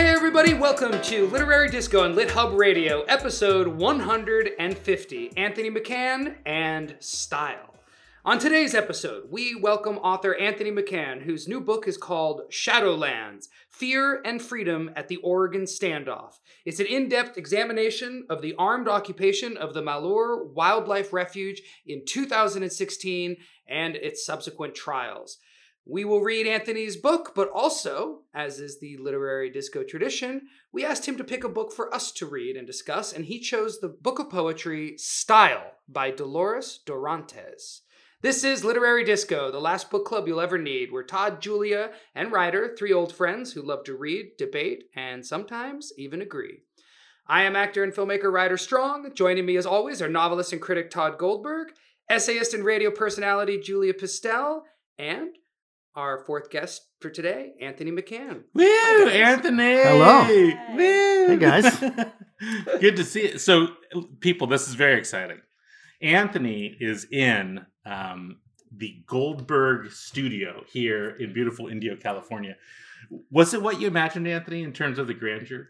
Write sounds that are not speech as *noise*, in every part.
Hey everybody, welcome to Literary Disco on Lit Hub Radio, episode 150. Anthony McCann and Style. On today's episode, we welcome author Anthony McCann, whose new book is called Shadowlands Fear and Freedom at the Oregon Standoff. It's an in depth examination of the armed occupation of the Malheur Wildlife Refuge in 2016 and its subsequent trials. We will read Anthony's book, but also, as is the literary disco tradition, we asked him to pick a book for us to read and discuss, and he chose the book of poetry Style by Dolores Dorantes. This is Literary Disco, the last book club you'll ever need, where Todd, Julia, and Ryder, three old friends who love to read, debate, and sometimes even agree. I am actor and filmmaker Ryder Strong. Joining me as always are novelist and critic Todd Goldberg, essayist and radio personality Julia Pistel, and our fourth guest for today, Anthony McCann. Woo, Anthony. Hello. Woo. Hey, guys. *laughs* Good to see it. So, people, this is very exciting. Anthony is in um, the Goldberg studio here in beautiful Indio, California. Was it what you imagined, Anthony, in terms of the grandeur?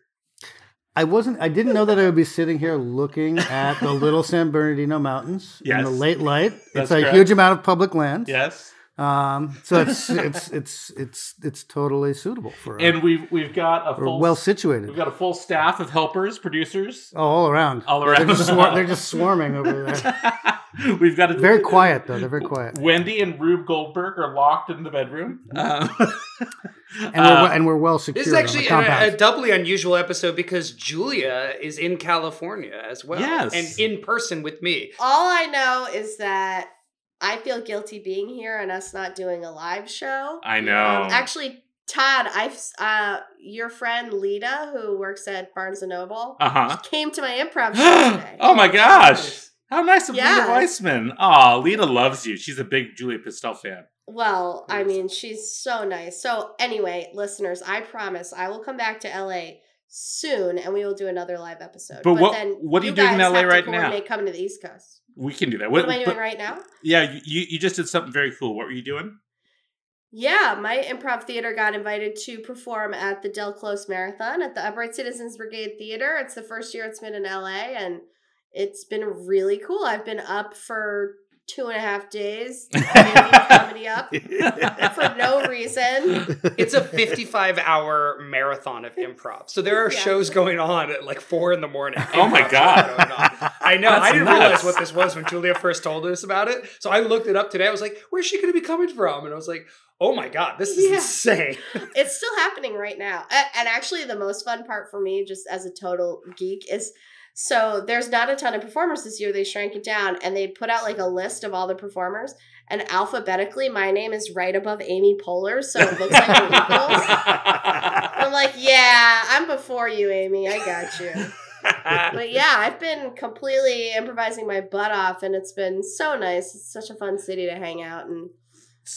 I wasn't. I didn't know that I would be sitting here looking at the Little San Bernardino Mountains in the late light. That's it's a correct. huge amount of public land. Yes. Um, so it's it's it's it's it's totally suitable for. a- And we've we've got a full well situated. we've got a full staff of helpers, producers. Oh, all around. All Yeah, They're around. just, swar- they're just swarming over there. *laughs* we've got a Very quiet though. They're very quiet. Wendy and Rube Goldberg are locked in the bedroom. *laughs* And uh, we're and we're well secured. This is actually on the a, a doubly unusual episode because Julia is in California as well. Yes. And in person with me. All I know is that I feel guilty being here and us not doing a live show. I know. Um, actually, Todd, I've uh, your friend Lita, who works at Barnes and Noble, uh huh. came to my improv *gasps* show today. oh my gosh. How nice of Yeah. Lita Weissman. Oh, Lita loves you. She's a big Julia Pistel fan. Well, I mean, she's so nice. So, anyway, listeners, I promise I will come back to LA soon, and we will do another live episode. But what- what are you doing in LA right now? Coming to the East Coast. We can do that. What, am I doing but- right now? Yeah, you, you just did something very cool. What were you doing? Yeah, my improv theater got invited to perform at the Del Close Marathon at the Upright Citizens Brigade Theater. It's the first year it's been in LA, and it's been really cool. I've been up for two and a half days, comedy up *laughs* for no reason. It's a 55 hour marathon of improv. So there are Yeah. shows going on at like four in the morning. Oh my God. shows going on. I know. That's I didn't nuts. realize what this was when Julia first told us about it. So I looked it up today. I was like, where's she going to be coming from? And I was like, oh my God, this is Yeah. insane. *laughs* It's still happening right now. And actually, the most fun part for me, just as a total geek, is so there's not a ton of performers this year. They shrank it down and they put out like a list of all the performers. And alphabetically, my name is right above Amy Poehler, so it looks like we're equals. *laughs* I'm like, yeah, I'm before you, Amy. I got you. But *laughs* yeah, I've been completely improvising my butt off, and it's been so nice. It's such a fun city to hang out and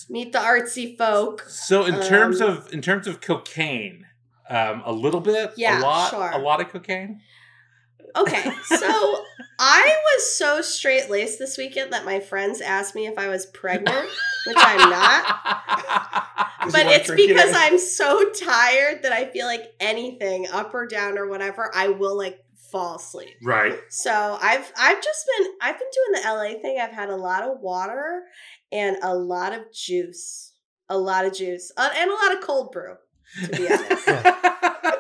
meet the artsy folk. So in terms Um, of in terms of cocaine, um, a little bit, Yeah, a lot, sure. a lot of cocaine. Okay, so I was so straight laced this weekend that my friends asked me if I was pregnant, which I'm not. *laughs* But it's because I'm so tired that I feel like anything up or down or whatever, I will like fall asleep. right. So I've I've just been I've been doing the LA thing. I've had a lot of water and a lot of juice, a lot of juice, uh, and a lot of cold brew. To be *laughs* honest, *laughs*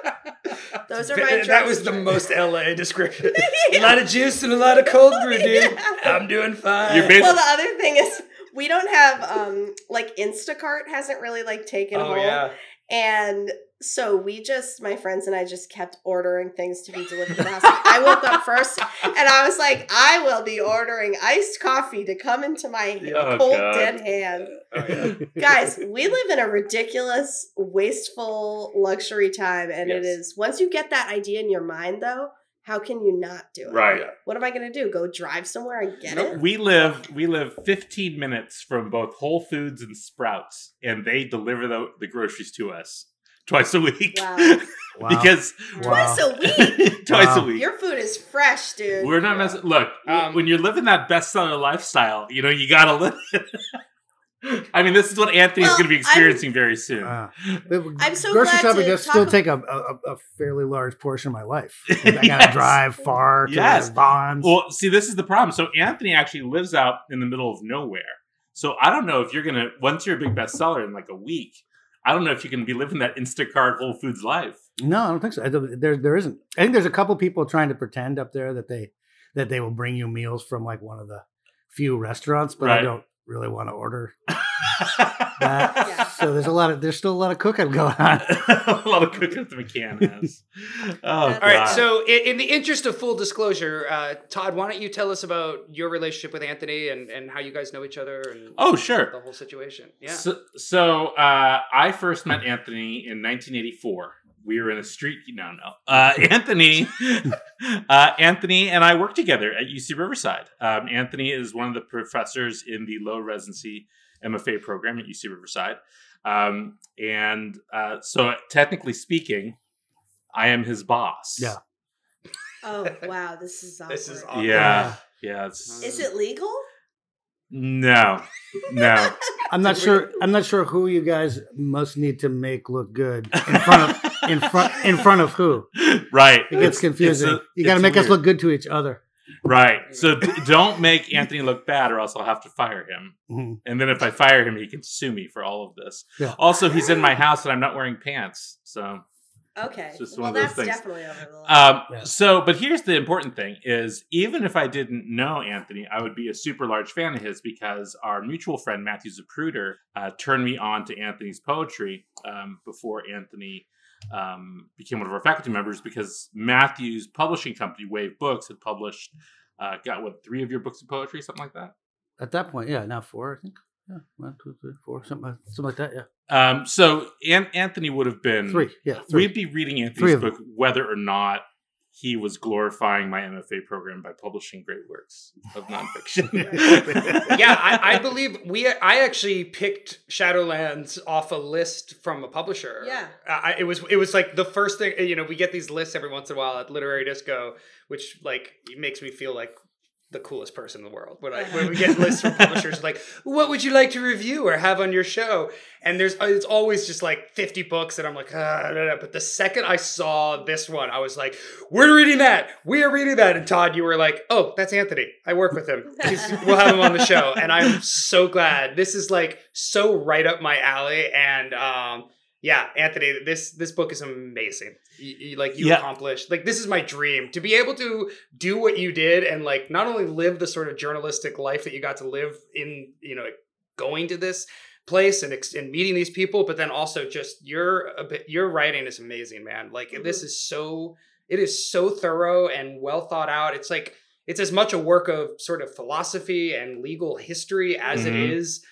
*laughs* those are my. that was the most LA description. *laughs* A lot of juice and a lot of cold brew, dude. *laughs* Yeah. I'm doing fine. You're basically well, the other thing is we don't have um like Instacart hasn't really like taken oh hold, yeah. and So we just, my friends and I just kept ordering things to be delivered to the house. I woke up first and I was like, I will be ordering iced coffee to come into my *laughs* Oh, cold, God. dead hand. Oh, yeah. *laughs* Guys, we live in a ridiculous, wasteful luxury time. And it Yes. is, once you get that idea in your mind, though, how can you not do it? Right. What am I going to do? Go drive somewhere and get Nope. it? We live we live 15 minutes from both Whole Foods and Sprouts, and they deliver the, the groceries to us twice a week. Wow. *laughs* Wow. because Twice a week. *laughs* twice Wow. a week. Your food is fresh, dude. We're not messing. Look, Um, when you're living that bestseller lifestyle, you know you gotta live. *laughs* I mean, this is what Anthony's Well, going to be I'm- experiencing very soon. Uh, I'm so grocery glad shopping to does talk still ab- take a, a, a fairly large portion of my life. I gotta Yes. drive far to Yes. Bonds. Well, see, this is the problem. So Anthony actually lives out in the middle of nowhere. So I don't know if you're gonna once you're a big bestseller in like a week. I don't know if you can be living that Instacart Whole Foods life. No, I don't think so. There, there isn't. I think there's a couple people trying to pretend up there that they that they will bring you meals from like one of the few restaurants, but I don't really want to order that. *laughs* Yeah. So there's a lot of there's still a lot of cooking going on. *laughs* A lot of cooking the McCann has. Oh, All right. God. So, in, in the interest of full disclosure, uh, Todd, why don't you tell us about your relationship with Anthony and, and how you guys know each other and Oh, sure. the whole situation? Yeah. So, so uh, I first met Anthony in 1984. We were in a street. No, no. Uh, *laughs* Anthony, uh, Anthony, and I worked together at UC Riverside. Um, Anthony is one of the professors in the low residency MFA program at UC Riverside, um, and uh, so technically speaking, I am his boss. Yeah. *laughs* Oh wow, this is awkward. This is awkward. Yeah. Yeah. It's, Is it legal? no, no. *laughs* I'm not sure. I'm not sure who you guys must need to make look good in front of in front in front of who. *laughs* right. It gets It's- confusing. it's a- you got to it's make us look good to each other. Right. *laughs* So don't make Anthony look bad, or else I'll have to fire him. Mhm. And then if I fire him, he can sue me for all of this. Yeah. Also, he's in my house and I'm not wearing pants. So, Okay. It's just well, one of those things. definitely over the line. um, Yeah. so, but here's the important thing: is even if I didn't know Anthony, I would be a super large fan of his because our mutual friend Matthew Zapruder uh, turned me on to Anthony's poetry um, before Anthony um, became one of our faculty members because Matthew's publishing company, Wave Books, had published. Uh, got what three of your books of poetry, something like that. At that point, yeah, now four, I think. Yeah, one, two, three, four, something, like- something like that. Yeah, Um, so An- Anthony would have been three. Yeah, three. We'd be reading Anthony's book whether or not he was glorifying my MFA program by publishing great works of nonfiction. *laughs* yeah, I, I believe we. I actually picked Shadowlands off a list from a publisher. Yeah. I, it was it was like the first thing. You know, we get these lists every once in a while at Literary Disco, which like makes me feel like the coolest person in the world when I *laughs* when we get lists from publishers like, what would you like to review or have on your show? And there's uh, it's always just like 50 books, and I'm like, ah, da, da. but the second I saw this one, I was like, we're reading that, we are reading that. And Todd, you were like, oh, that's Anthony. I work with him. He's, *laughs* we'll have him on the show, and I'm so glad. This is like so right up my alley, and um, yeah, Anthony, this this book is amazing. You, you- like you Yeah. accomplished, like this is my dream to be able to do what you did, and like not only live the sort of journalistic life that you got to live in, you know, going to this place and ex- and meeting these people, but then also just your bit, your writing is amazing, man. Like this is so it is so thorough and well thought out. It's like it's as much a work of sort of philosophy and legal history as it Mhm. is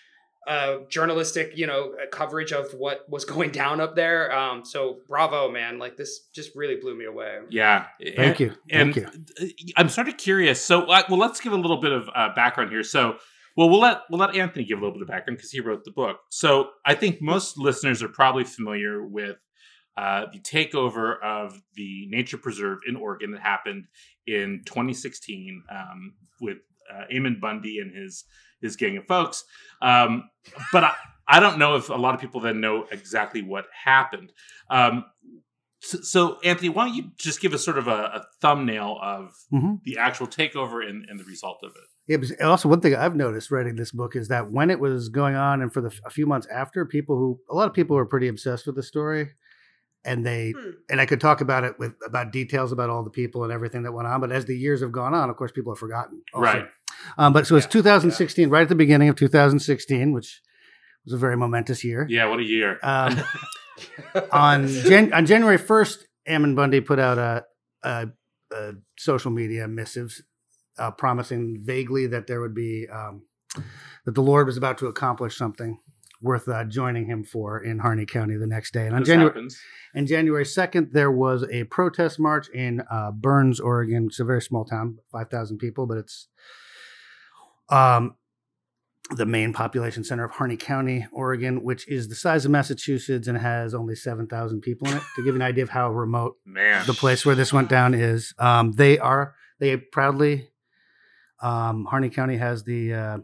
uh journalistic you know uh, coverage of what was *laughs* going down up there um so bravo man like this just really blew me away yeah. Thank you. And Thank you. I'm sort of curious. So, uh, well, let's give a little bit of uh, background here. So, well, we'll let we'll let Anthony give a little bit of background because he wrote the book. So, I think most listeners are probably familiar with uh, the takeover of the nature preserve in Oregon that happened in 2016 um, with uh, Ammon Bundy and his his gang of folks. Um, but I, I don't know if a lot of people then know exactly what happened. Um, so, so, Anthony, why don't you just give us sort of a, a thumbnail of Mhm. the actual takeover and, and the result of it? Yeah, but also one thing I've noticed writing this book is that when it was going on, and for the a few months after, people who a lot of people were pretty obsessed with the story, and they Hmm. and I could talk about it with about details about all the people and everything that went on. But as the years have gone on, of course, people have forgotten. also. Right. Um, but so it's Yeah, 2016, right at the beginning of 2016, which was a very momentous year. Yeah, what a year. Um, *laughs* on Jan- on January first, Ammon Bundy put out a, a, a social media missives uh, promising vaguely that there would be um, that the Lord was about to accomplish something worth uh, joining him for in Harney County the next day. And on This January happens. and January second, there was a protest march in uh, Burns, Oregon. It's a very small town, five thousand people, but it's um, the main population center of Harney County, Oregon, which is the size of Massachusetts and has only seven thousand people in it. To give you an idea of how remote Man. the place where this went down is. Um, they are they proudly um, Harney County has the uh,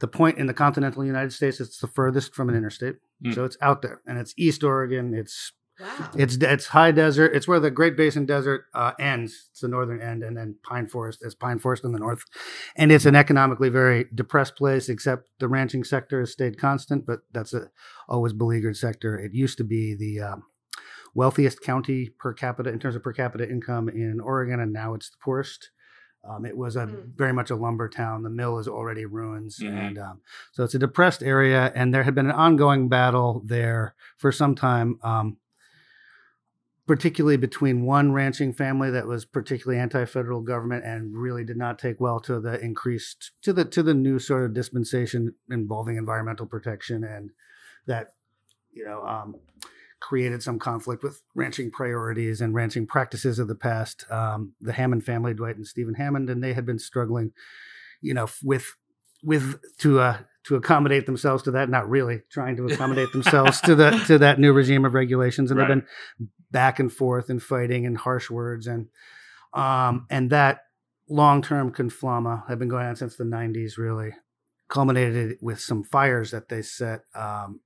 the point in the continental United States. It's the furthest from an interstate, Mm. so it's out there, and it's East Oregon. It's Wow. it's it's high desert. It's where the Great Basin Desert uh, ends. It's the northern end, and then pine forest is pine forest in the north. And it's an economically very depressed place. Except the ranching sector has stayed constant, but that's a always beleaguered sector. It used to be the um, wealthiest county per capita in terms of per capita income in Oregon, and now it's the poorest. Um, it was a Mm. very much a lumber town. The mill is already ruins, Mhm. and um, so it's a depressed area. And there had been an ongoing battle there for some time, um, particularly between one ranching family that was particularly anti-federal government and really did not take well to the increased to the to the new sort of dispensation involving environmental protection and that you know um, created some conflict with ranching priorities and ranching practices of the past. Um, the Hammond family, Dwight and Stephen Hammond, and they had been struggling, you know, with with to uh, to accommodate themselves to that. Not really trying to accommodate themselves to the to that new regime of regulations, and Right. they've been back and forth and fighting and harsh words and um, and that long term conflama had been going on since the 90s. Really culminated with some fires that they set um,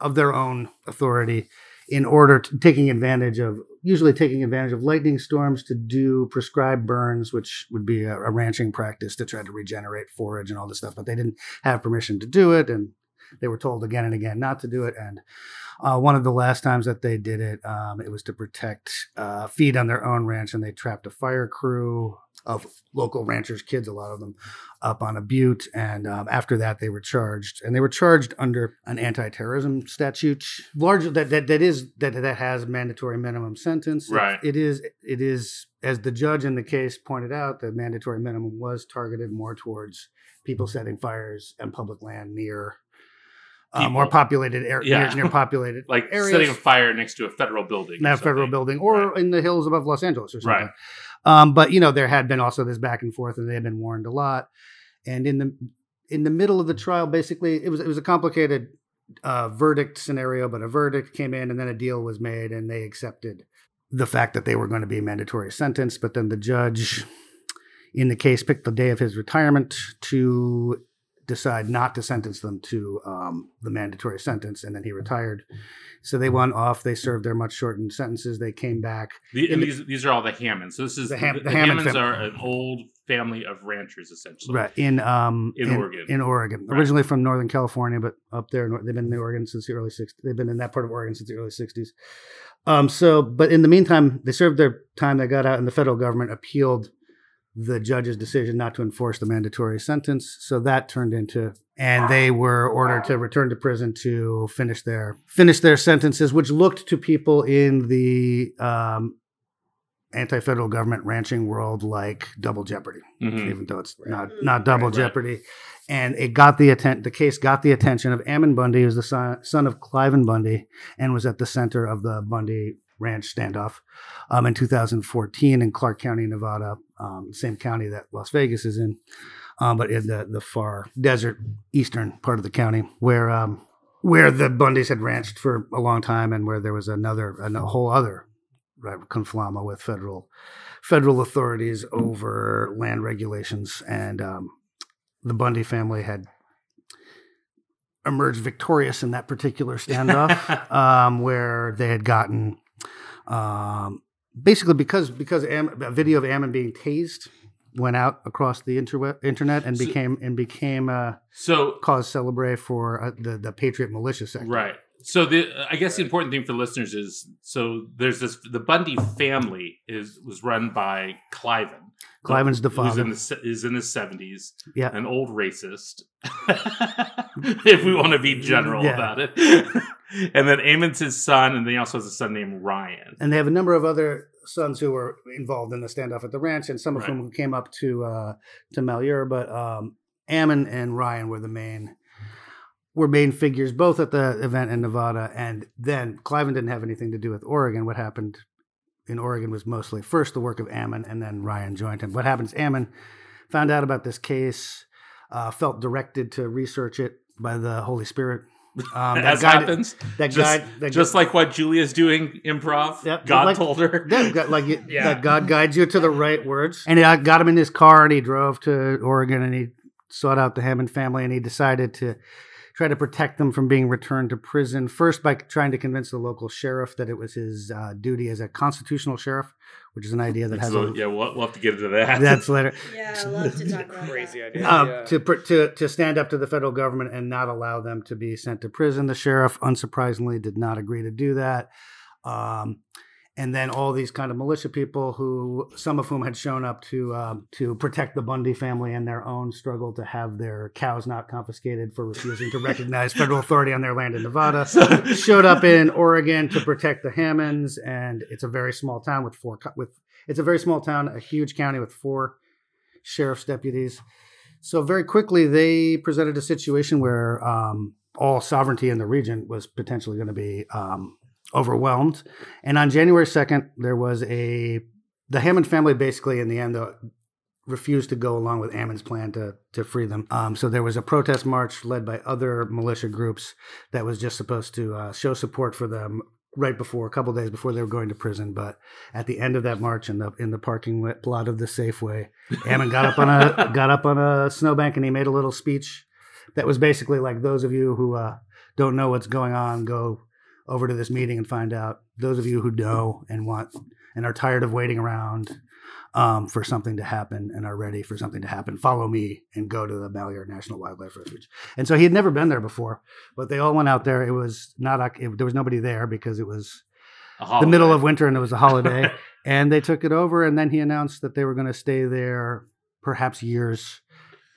of their own authority in order to taking advantage of usually taking advantage of lightning storms to do prescribed burns which would be a, a ranching practice to try to regenerate forage and all this stuff but they didn't have permission to do it and they were told again and again not to do it and uh, one of the last times that they did it um, it was to protect uh, feed on their own ranch and they trapped a fire crew of local ranchers kids a lot of them up on a butte and um, after that they were charged and they were charged under an anti-terrorism statute large that, that that is that that has mandatory minimum sentence It- Right. it is it is as the judge in the case pointed out the mandatory minimum was targeted more towards people setting fires on public land near uh, more populated areas Yeah. near, near *laughs* populated like areas setting a fire next to a federal building. not a federal building or Right. in the hills above Los Angeles or something. Right. Um, but you know, there had been also this back and forth, and they had been warned a lot. And in the in the middle of the trial, basically, it was it was a complicated uh, verdict scenario, but a verdict came in, and then a deal was made, and they accepted the fact that they were going to be mandatory sentence. But then the judge in the case picked the day of his retirement to decide not to sentence them to um, the mandatory sentence, and then he retired. So they went off. They served their much shortened sentences. They came back. The, and the- these these are all the Hammonds. So this is The Ham- the, the Hammond Hammonds family. are an old family of ranchers, essentially. Right in um In Oregon. In Oregon, Right. originally from Northern California, but up there, they've been in Oregon since the early '60s. They've been in that part of Oregon since the early '60s. Um, so, but in the meantime, they served their time. They got out, and the federal government appealed the judge's decision not to enforce the mandatory sentence. So that turned into, and they were ordered to return to prison to finish their finish their sentences, which looked to people in the um, anti-federal government ranching world like double jeopardy Mhm. even though it's not Right. not double Right, right. jeopardy. And it got the atten- the case got the attention of Ammon Bundy, who's the son, son of Cliven Bundy, and was at the center of the Bundy Ranch standoff um, in 2014 in Clark County, Nevada, um, same county that Las Vegas is in, um, but in the the far desert eastern part of the county where um, where the Bundys had ranched for a long time, and where there was another a whole other right, conflama with federal federal authorities over land regulations, and um, the Bundy family had emerged victorious in that particular *laughs* standoff, um, where they had gotten um, basically because because Am- a video of Ammon being tased went out across the interweb, internet and So- became and became uh, So cause celebre for uh, the the Patriot militia sector. Right. So the I guess the important thing for listeners is so there's this the Bundy family is was run by Cliven. Cliven's the who's father. in the is in his seventies. Yeah. An old racist. *laughs* if we want to be general Yeah. about it. *laughs* and then Ammon's his son, and then he also has a son named Ryan. And they have a number of other sons who were involved in the standoff at the ranch, and some of Right. whom came up to uh, to Malheur. But um, Ammon and Ryan were the main were main figures both at the event in Nevada, and then Cliven didn't have anything to do with Oregon. What happened in Oregon was mostly first the work of Ammon, and then Ryan joined him. What happens? Ammon found out about this case, uh, felt directed to research it by the Holy Spirit. Um, that As guided- happens, that just, guide, that just like what Julia's doing improv. Yep, God like- told her. Yeah, like it- *laughs* Yeah. that God guides you to the right words. And I got him in his car and he drove to Oregon and he sought out the Hammond family and he decided to try to protect them from being returned to prison. First, by trying to convince the local sheriff that it was his uh, duty as a constitutional sheriff, which is an idea that has So, a, yeah, we'll, we'll have to get into that. that's later. *laughs* Yeah, I love to talk about Crazy that. idea. Um, yeah. to, to to stand up to the federal government and not allow them to be sent to prison. The sheriff, unsurprisingly, did not agree to do that. Um, and then all these kind of militia people, who some of whom had shown up to um, to protect the Bundy family and their own struggle to have their cows not confiscated for refusing to recognize federal authority on their land in Nevada, *laughs* showed up in Oregon to protect the Hammonds. And it's a very small town with four with it's a very small town, a huge county with four sheriff's deputies. So very quickly, they presented a situation where um, all sovereignty in the region was potentially going to be um, overwhelmed. And on January second, there was a the Hammond family basically, in the end, uh, refused to go along with Ammon's plan to to free them. Um, so there was a protest march led by other militia groups that was just supposed to uh, show support for them right before a couple days before they were going to prison. But at the end of that march, in the in the parking lot of the Safeway, *laughs* Ammon got up on a got up on a snowbank and he made a little speech that was basically like those of you who uh, don't know what's going on, go over to this meeting and find out. Those of you who know and want and are tired of waiting around um, for something to happen and are ready for something to happen, follow me and go to the Malheur National Wildlife Refuge. And so he had never been there before, but they all went out there. It was not it, there was nobody there because it was the middle of winter and it was a holiday *laughs* and they took it over and then he announced that they were going to stay there perhaps years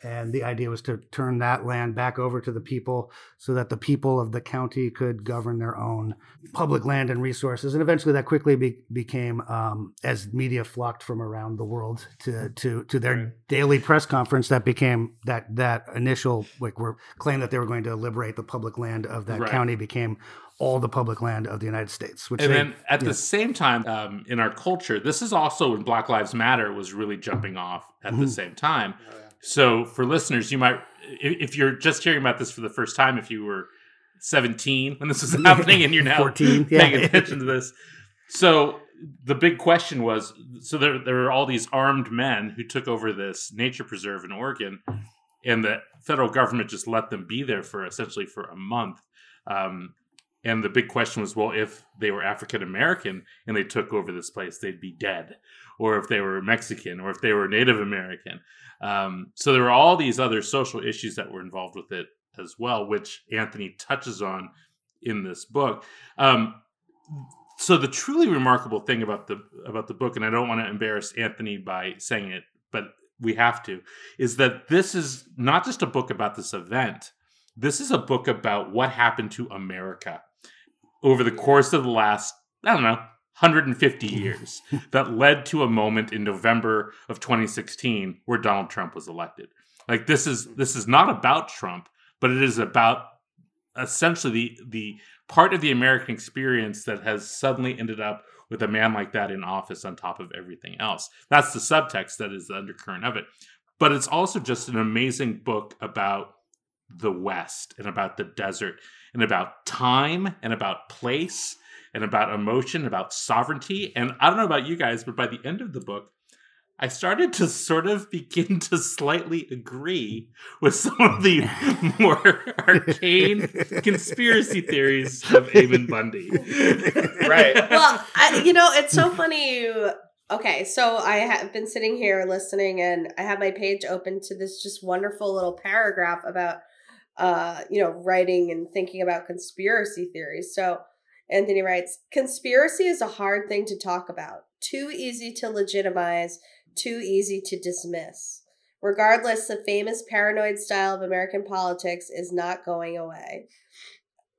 and the idea was to turn that land back over to the people so that the people of the county could govern their own public land and resources and eventually that quickly be, became um, as media flocked from around the world to to to their Right. daily press conference that became that that initial like were claim that they were going to liberate the public land of that Right. county became all the public land of the United States which And they- then at yeah. the same time, um, in our culture, this is also when Black Lives Matter was really jumping off at the Mhm. same time. Oh, yeah. So for listeners, you might if you're just hearing about this for the first time, if you were 17 when this was *laughs* happening and you're now 14, paying attention to this. So the big question was, so there, there were all these armed men who took over this nature preserve in Oregon and the federal government just let them be there for essentially for a month. Um, and the big question was, well, if they were African American and they took over this place, they'd be dead. Or if they were Mexican, or if they were Native American. Um, so there were all these other social issues that were involved with it as well, which Anthony touches on in this book. Um, so the truly remarkable thing about the about the book, and I don't want to embarrass Anthony by saying it, but we have to, is that this is not just a book about this event. This is a book about what happened to America over the course of the last, I don't know, 150 *laughs* years that led to a moment in November of 2016 where Donald Trump was elected. Like this is this is not about Trump, but it is about essentially the the part of the American experience that has suddenly ended up with a man like that in office on top of everything else. That's the subtext that is the undercurrent of it. But it's also just an amazing book about the West and about the desert and about time and about place and about emotion, about sovereignty. And I don't know about you guys, but by the end of the book, I started to sort of begin to slightly agree with some of the *laughs* more arcane conspiracy theories of Ammon Bundy. Right. *laughs* well, I, you know, it's so funny. You, okay, so I have been sitting here listening, and I have my page open to this just wonderful little paragraph about, uh, you know, writing and thinking about conspiracy theories. So Anthony writes, conspiracy is a hard thing to talk about, too easy to legitimize, too easy to dismiss. Regardless, the famous paranoid style of American politics is not going away.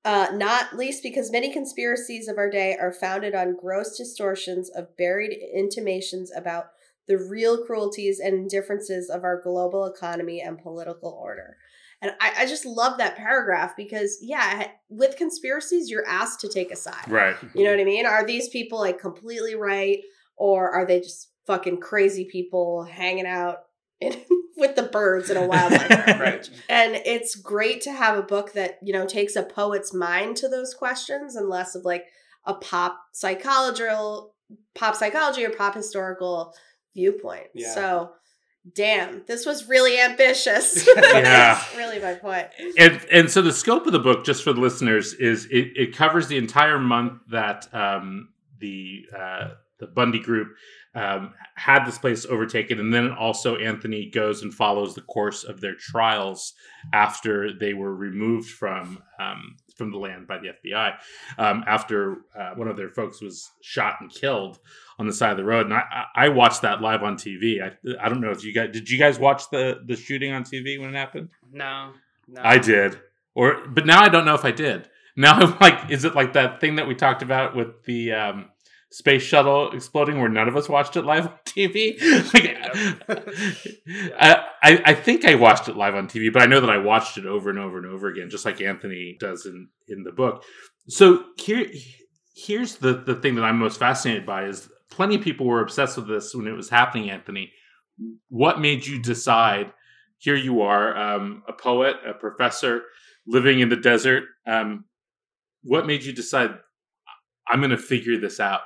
Uh, not least because many conspiracies of our day are founded on gross distortions of buried intimations about the real cruelties and indifferences of our global economy and political order. And I, I just love that paragraph because, yeah, with conspiracies, you're asked to take a side. Right. You know what I mean? Are these people like completely right or are they just fucking crazy people hanging out in, *laughs* with the birds in a wildlife *laughs* Right. And it's great to have a book that, you know, takes a poet's mind to those questions and less of like a pop psychological pop psychology or pop historical viewpoint. Yeah. So damn, this was really ambitious. *laughs* Yeah. That's really my point. and and so the scope of the book, just for the listeners, is it, it covers the entire month that um, the uh, the Bundy group um, had this place overtaken, and then also Anthony goes and follows the course of their trials after they were removed from um, from the land by the FBI. Um, after uh, one of their folks was shot and killed on the side of the road, and I, I watched that live on TV. I I don't know if you guys did. You guys watch the the shooting on TV when it happened? No. No. I did. Or but now I don't know if I did. Now I'm like, is it like that thing that we talked about with the um, space shuttle exploding where none of us watched it live on *laughs* TV? like, *laughs* I, I I think I watched it live on TV, but I know that I watched it over and over and over again, just like Anthony does in in the book. So here here's the the thing that I'm most fascinated by is plenty of people were obsessed with this when it was happening, Anthony. What made you decide? Here you are, um, a poet, a professor, living in the desert. Um, what made you decide I'm going to figure this out?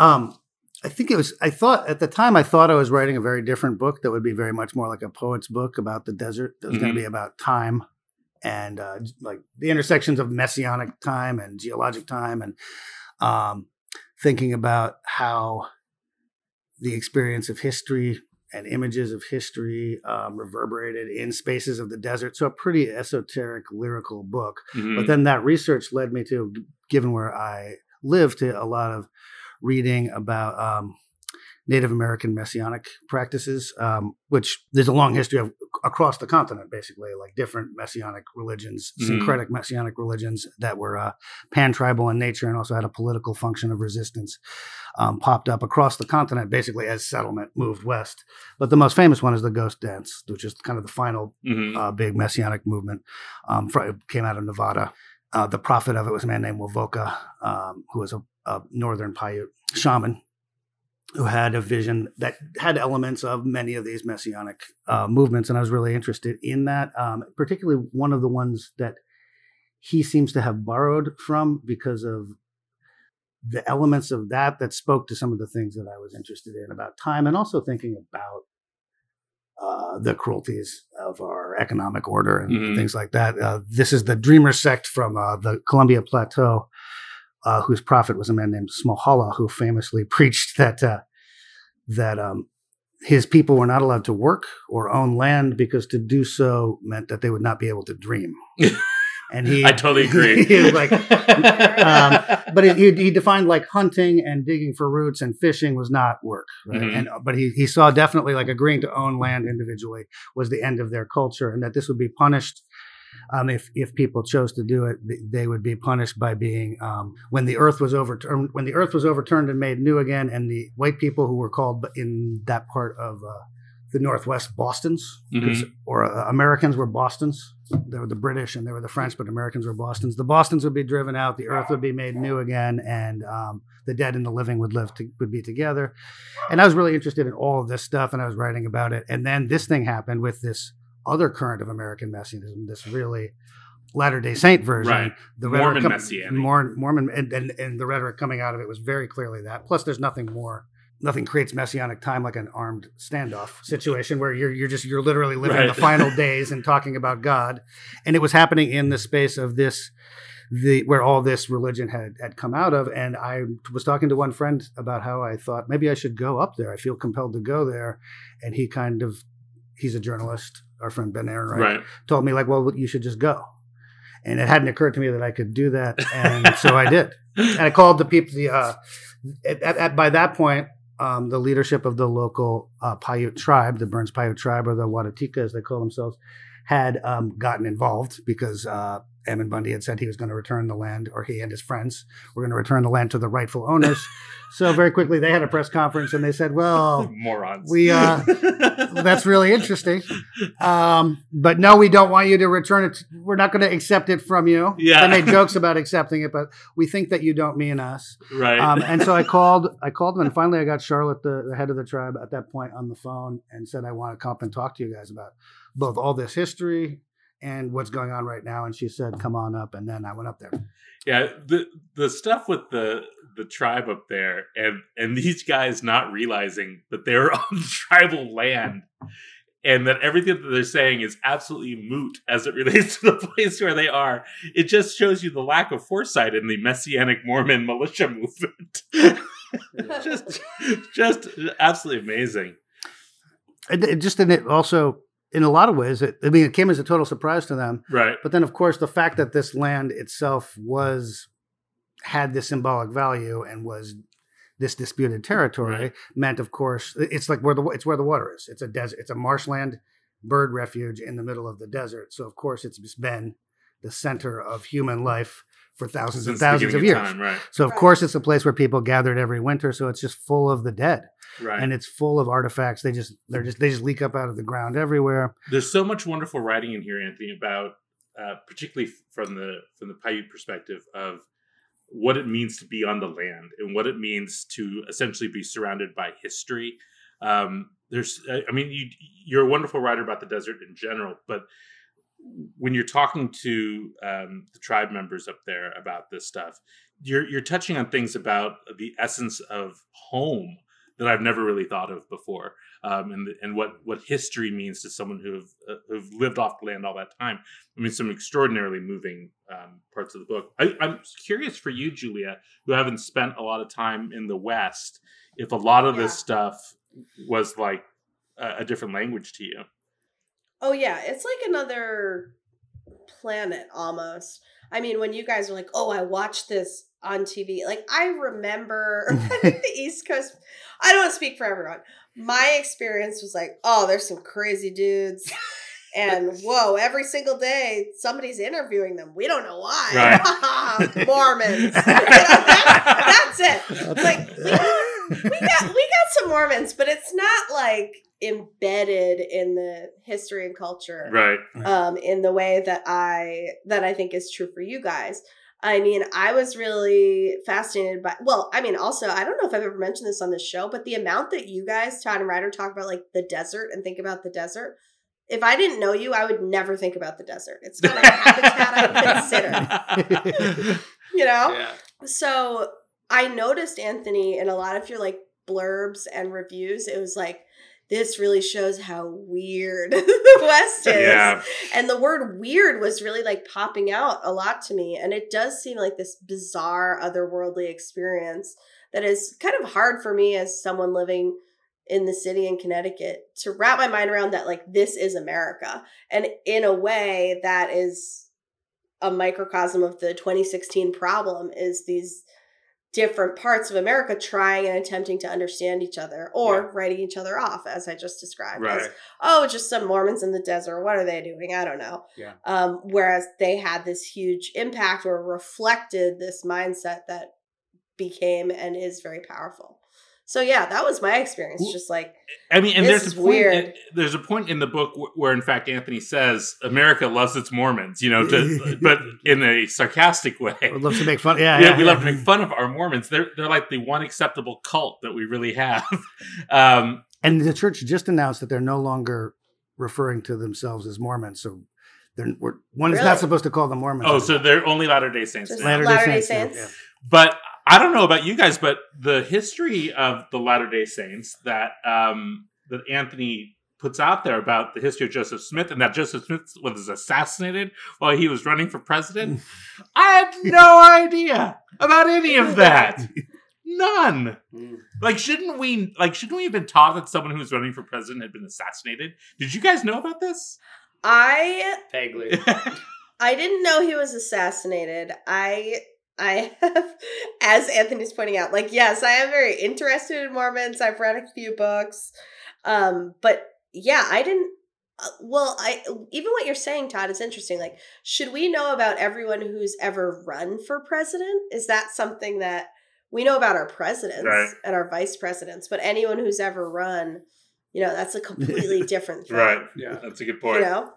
Um, I think it was. I thought at the time I thought I was writing a very different book that would be very much more like a poet's book about the desert. That was going Mhm. to be about time and uh, like the intersections of messianic time and geologic time, and um, thinking about how the experience of history and images of history um, reverberated in spaces of the desert. So a pretty esoteric lyrical book. Mhm. But then that research led me to, given where I live, to a lot of reading about um, Native American messianic practices, um, which there's a long history of across the continent, basically, like different messianic religions, Mhm. syncretic messianic religions that were uh, pan tribal in nature and also had a political function of resistance, um, popped up across the continent, basically as settlement moved west. But the most famous one is the Ghost Dance, which is kind of the final Mhm. uh, big messianic movement. Um, fr- it came out of Nevada. Uh, the prophet of it was a man named Wovoka, um, who was a, a northern Paiute shaman who had a vision that had elements of many of these messianic uh, movements. And I was really interested in that, um, particularly one of the ones that he seems to have borrowed from because of the elements of that that spoke to some of the things that I was interested in about time and also thinking about uh, the cruelties of our economic order and Mhm. things like that. Uh, this is the Dreamer sect from uh, the Columbia Plateau, uh, whose prophet was a man named Smohalla, who famously *laughs* preached that uh, that um, his people were not allowed to work or own land because to do so meant that they would not be able to dream. *laughs* And he, I totally agree. *laughs* he was like, *laughs* um, but he, he he defined like hunting and digging for roots and fishing was not work, right? Mhm. And but he he saw definitely like agreeing to own land individually was the end of their culture, and that this would be punished. Um, if if people chose to do it, they would be punished by being um, when the earth was overturned. When the earth was overturned and made new again, and the white people who were called in that part of uh, the Northwest Boston's, 'cause- or uh, Americans were Boston's. There were the British and there were the French, but Americans were Boston's. The Boston's would be driven out, the Earth would be made new again, and um, the dead and the living would live to, would be together. And I was really interested in all of this stuff, and I was writing about it. And then this thing happened with this other current of American messianism, this really Latter Day Saint version, Right. the Mormon com- messianic. Mormon, and, and and the rhetoric coming out of it was very clearly that. Plus, there's nothing more. Nothing creates messianic time like an armed standoff situation where you're you're just you're literally living Right. the *laughs* final days and talking about God, and it was happening in the space of this, the where all this religion had had come out of. And I was talking to one friend about how I thought maybe I should go up there. I feel compelled to go there, and he kind of he's a journalist. Our friend Ben Aaron, right. told me like, well, you should just go. And it hadn't occurred to me that I could do that, and so I did. *laughs* And I called the people. The uh, at, at- by that point, um, the leadership of the local uh, Paiute tribe, the Burns Paiute tribe, or the Wadatika as they call themselves, had um, gotten involved because uh, Ammon Bundy had said he was going to return the land, or he and his friends were going to return the land to the rightful owners. *laughs* so very quickly they had a press conference and they said, "Well, *laughs* Morons. we, uh, *laughs* that's really interesting, um, but no, we don't want you to return it. We're not going to accept it from you." Yeah. they made jokes about accepting it, but we think that you don't mean us. right. Um, and so I called, I called them, and finally I got Charlotte, the, the head of the tribe, at that point on the phone, and said, "I want to come up and talk to you guys about both all this history and what's going on right now." And she said, "Come on up." And then I went up there. Yeah, the the stuff with the the tribe up there and and these guys not realizing that they're *laughs* on tribal land and that everything that they're saying is absolutely moot as it relates *laughs* to the place where they are. It just shows you the lack of foresight in the messianic Mormon militia *laughs* movement. just just absolutely amazing. It, it just and it also, in a lot of ways, it, I mean, it came as a total surprise to them. Right. But then, of course, the fact that this land itself was had this symbolic value and was this disputed territory Right. meant, of course, it's like where the it's where the water is. It's a desert. It's a marshland bird refuge in the middle of the desert. So, of course, it's been the center of human life for thousands and Since the thousands of beginning years. time, right. So, of Right. course, it's a place where people gathered every winter. So it's just full of the dead, Right. and it's full of artifacts. They just they're just they just leak up out of the ground everywhere. there's so much wonderful writing in here, Anthony, about uh, particularly from the from the Paiute perspective of what it means to be on the land and what it means to essentially be surrounded by history. Um, there's, I I mean, you you're a wonderful writer about the desert in general, but when you're talking to um, the tribe members up there about this stuff, you're you're touching on things about the essence of home that I've never really thought of before um, and and what what history means to someone who have uh, who've lived off the land all that time. I mean, some extraordinarily moving um, parts of the book. I, I'm curious for you, Julia, who haven't spent a lot of time in the West, if a lot of this stuff was like a, a different language to you. Oh yeah, it's like another planet almost. I mean, when you guys are like, "Oh, I watched this on TV," like I remember *laughs* *laughs* the East Coast. I don't want to speak for everyone. My experience was like, "Oh, there's some crazy dudes." And *laughs* whoa, every single day somebody's interviewing them. We don't know why. Mormons. You know, that- that's it. Like we got, we got we got some Mormons, but it's not like embedded in the history and culture Right. um, in the way that I that I think is true for you guys. I mean, I was really fascinated by. Well, I mean, also, I don't know if I've ever mentioned this on this show, but the amount that you guys, Todd and Ryder, talk about like the desert and think about the desert. If I didn't know you, I would never think about the desert. It's not a habitat I consider. *laughs* You know, Yeah. so I noticed Anthony in a lot of your like blurbs and reviews. It was like this really shows how weird the *laughs* West is. Yeah. And the word weird was really like popping out a lot to me. And it does seem like this bizarre, otherworldly experience that is kind of hard for me as someone living in the city in Connecticut to wrap my mind around that, like, this is America. And in a way that is a microcosm of the 2016 problem is these different parts of America trying and attempting to understand each other or Yeah. writing each other off, as I just described. as Right. oh, just some Mormons in the desert. What are they doing? I don't know. Yeah. Um, whereas they had this huge impact or reflected this mindset that became and is very powerful. So yeah, that was my experience. Well, Just like I mean, and This there's a point. weird. There's a point in the book where, where, in fact, Anthony says America loves its Mormons. You know, to, *laughs* but in a sarcastic way. Would love to make fun. Yeah, yeah, yeah, we yeah. love to make fun of our Mormons. They're they're like the one acceptable cult that we really have. *laughs* Um, And the church just announced that they're no longer referring to themselves as Mormons. So they're we're, one is not supposed to call them Mormons. oh, so they're only Latter Day Saints. Latter-day Latter-day Saints, Saints. yeah, But I don't know about you guys, but the history of the Latter Day Saints that um, that Anthony puts out there about the history of Joseph Smith and that Joseph Smith was assassinated while he was running for president, *laughs* I had no idea about any of that. None. Mm. Like, shouldn't we? Like, shouldn't we have been taught that someone who was running for president had been assassinated? Did you guys know about this? I Vaguely. *laughs* I didn't know he was assassinated. I I have, as Anthony's pointing out, like yes, I am very interested in Mormons. I've read a few books, um, but yeah, I didn't. Uh, well, I even what you're saying, Todd, is interesting. Like, should we know about everyone who's ever run for president? Is that something that we know about our presidents Right. and our vice presidents, but anyone who's ever run, you know, that's a completely *laughs* different thing. Right. Yeah. That's a good You point. know,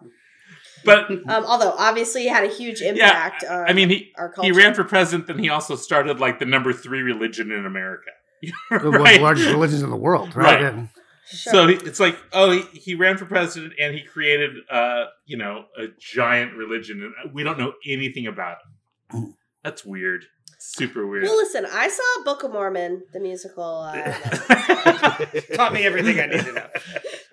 But um, although obviously he had a huge yeah, impact. on I mean, he our culture. he ran for president, then he also started like the number three religion in America. *laughs* One of the largest religions in the world, right? Right. And Sure. So it's like, oh, he, he ran for president and he created, uh, you know, a giant religion, and we don't know anything about it. That's weird. Super weird. well, listen, I saw Book of Mormon, the musical. Uh, *laughs* *laughs* Taught me everything I need to know. *laughs*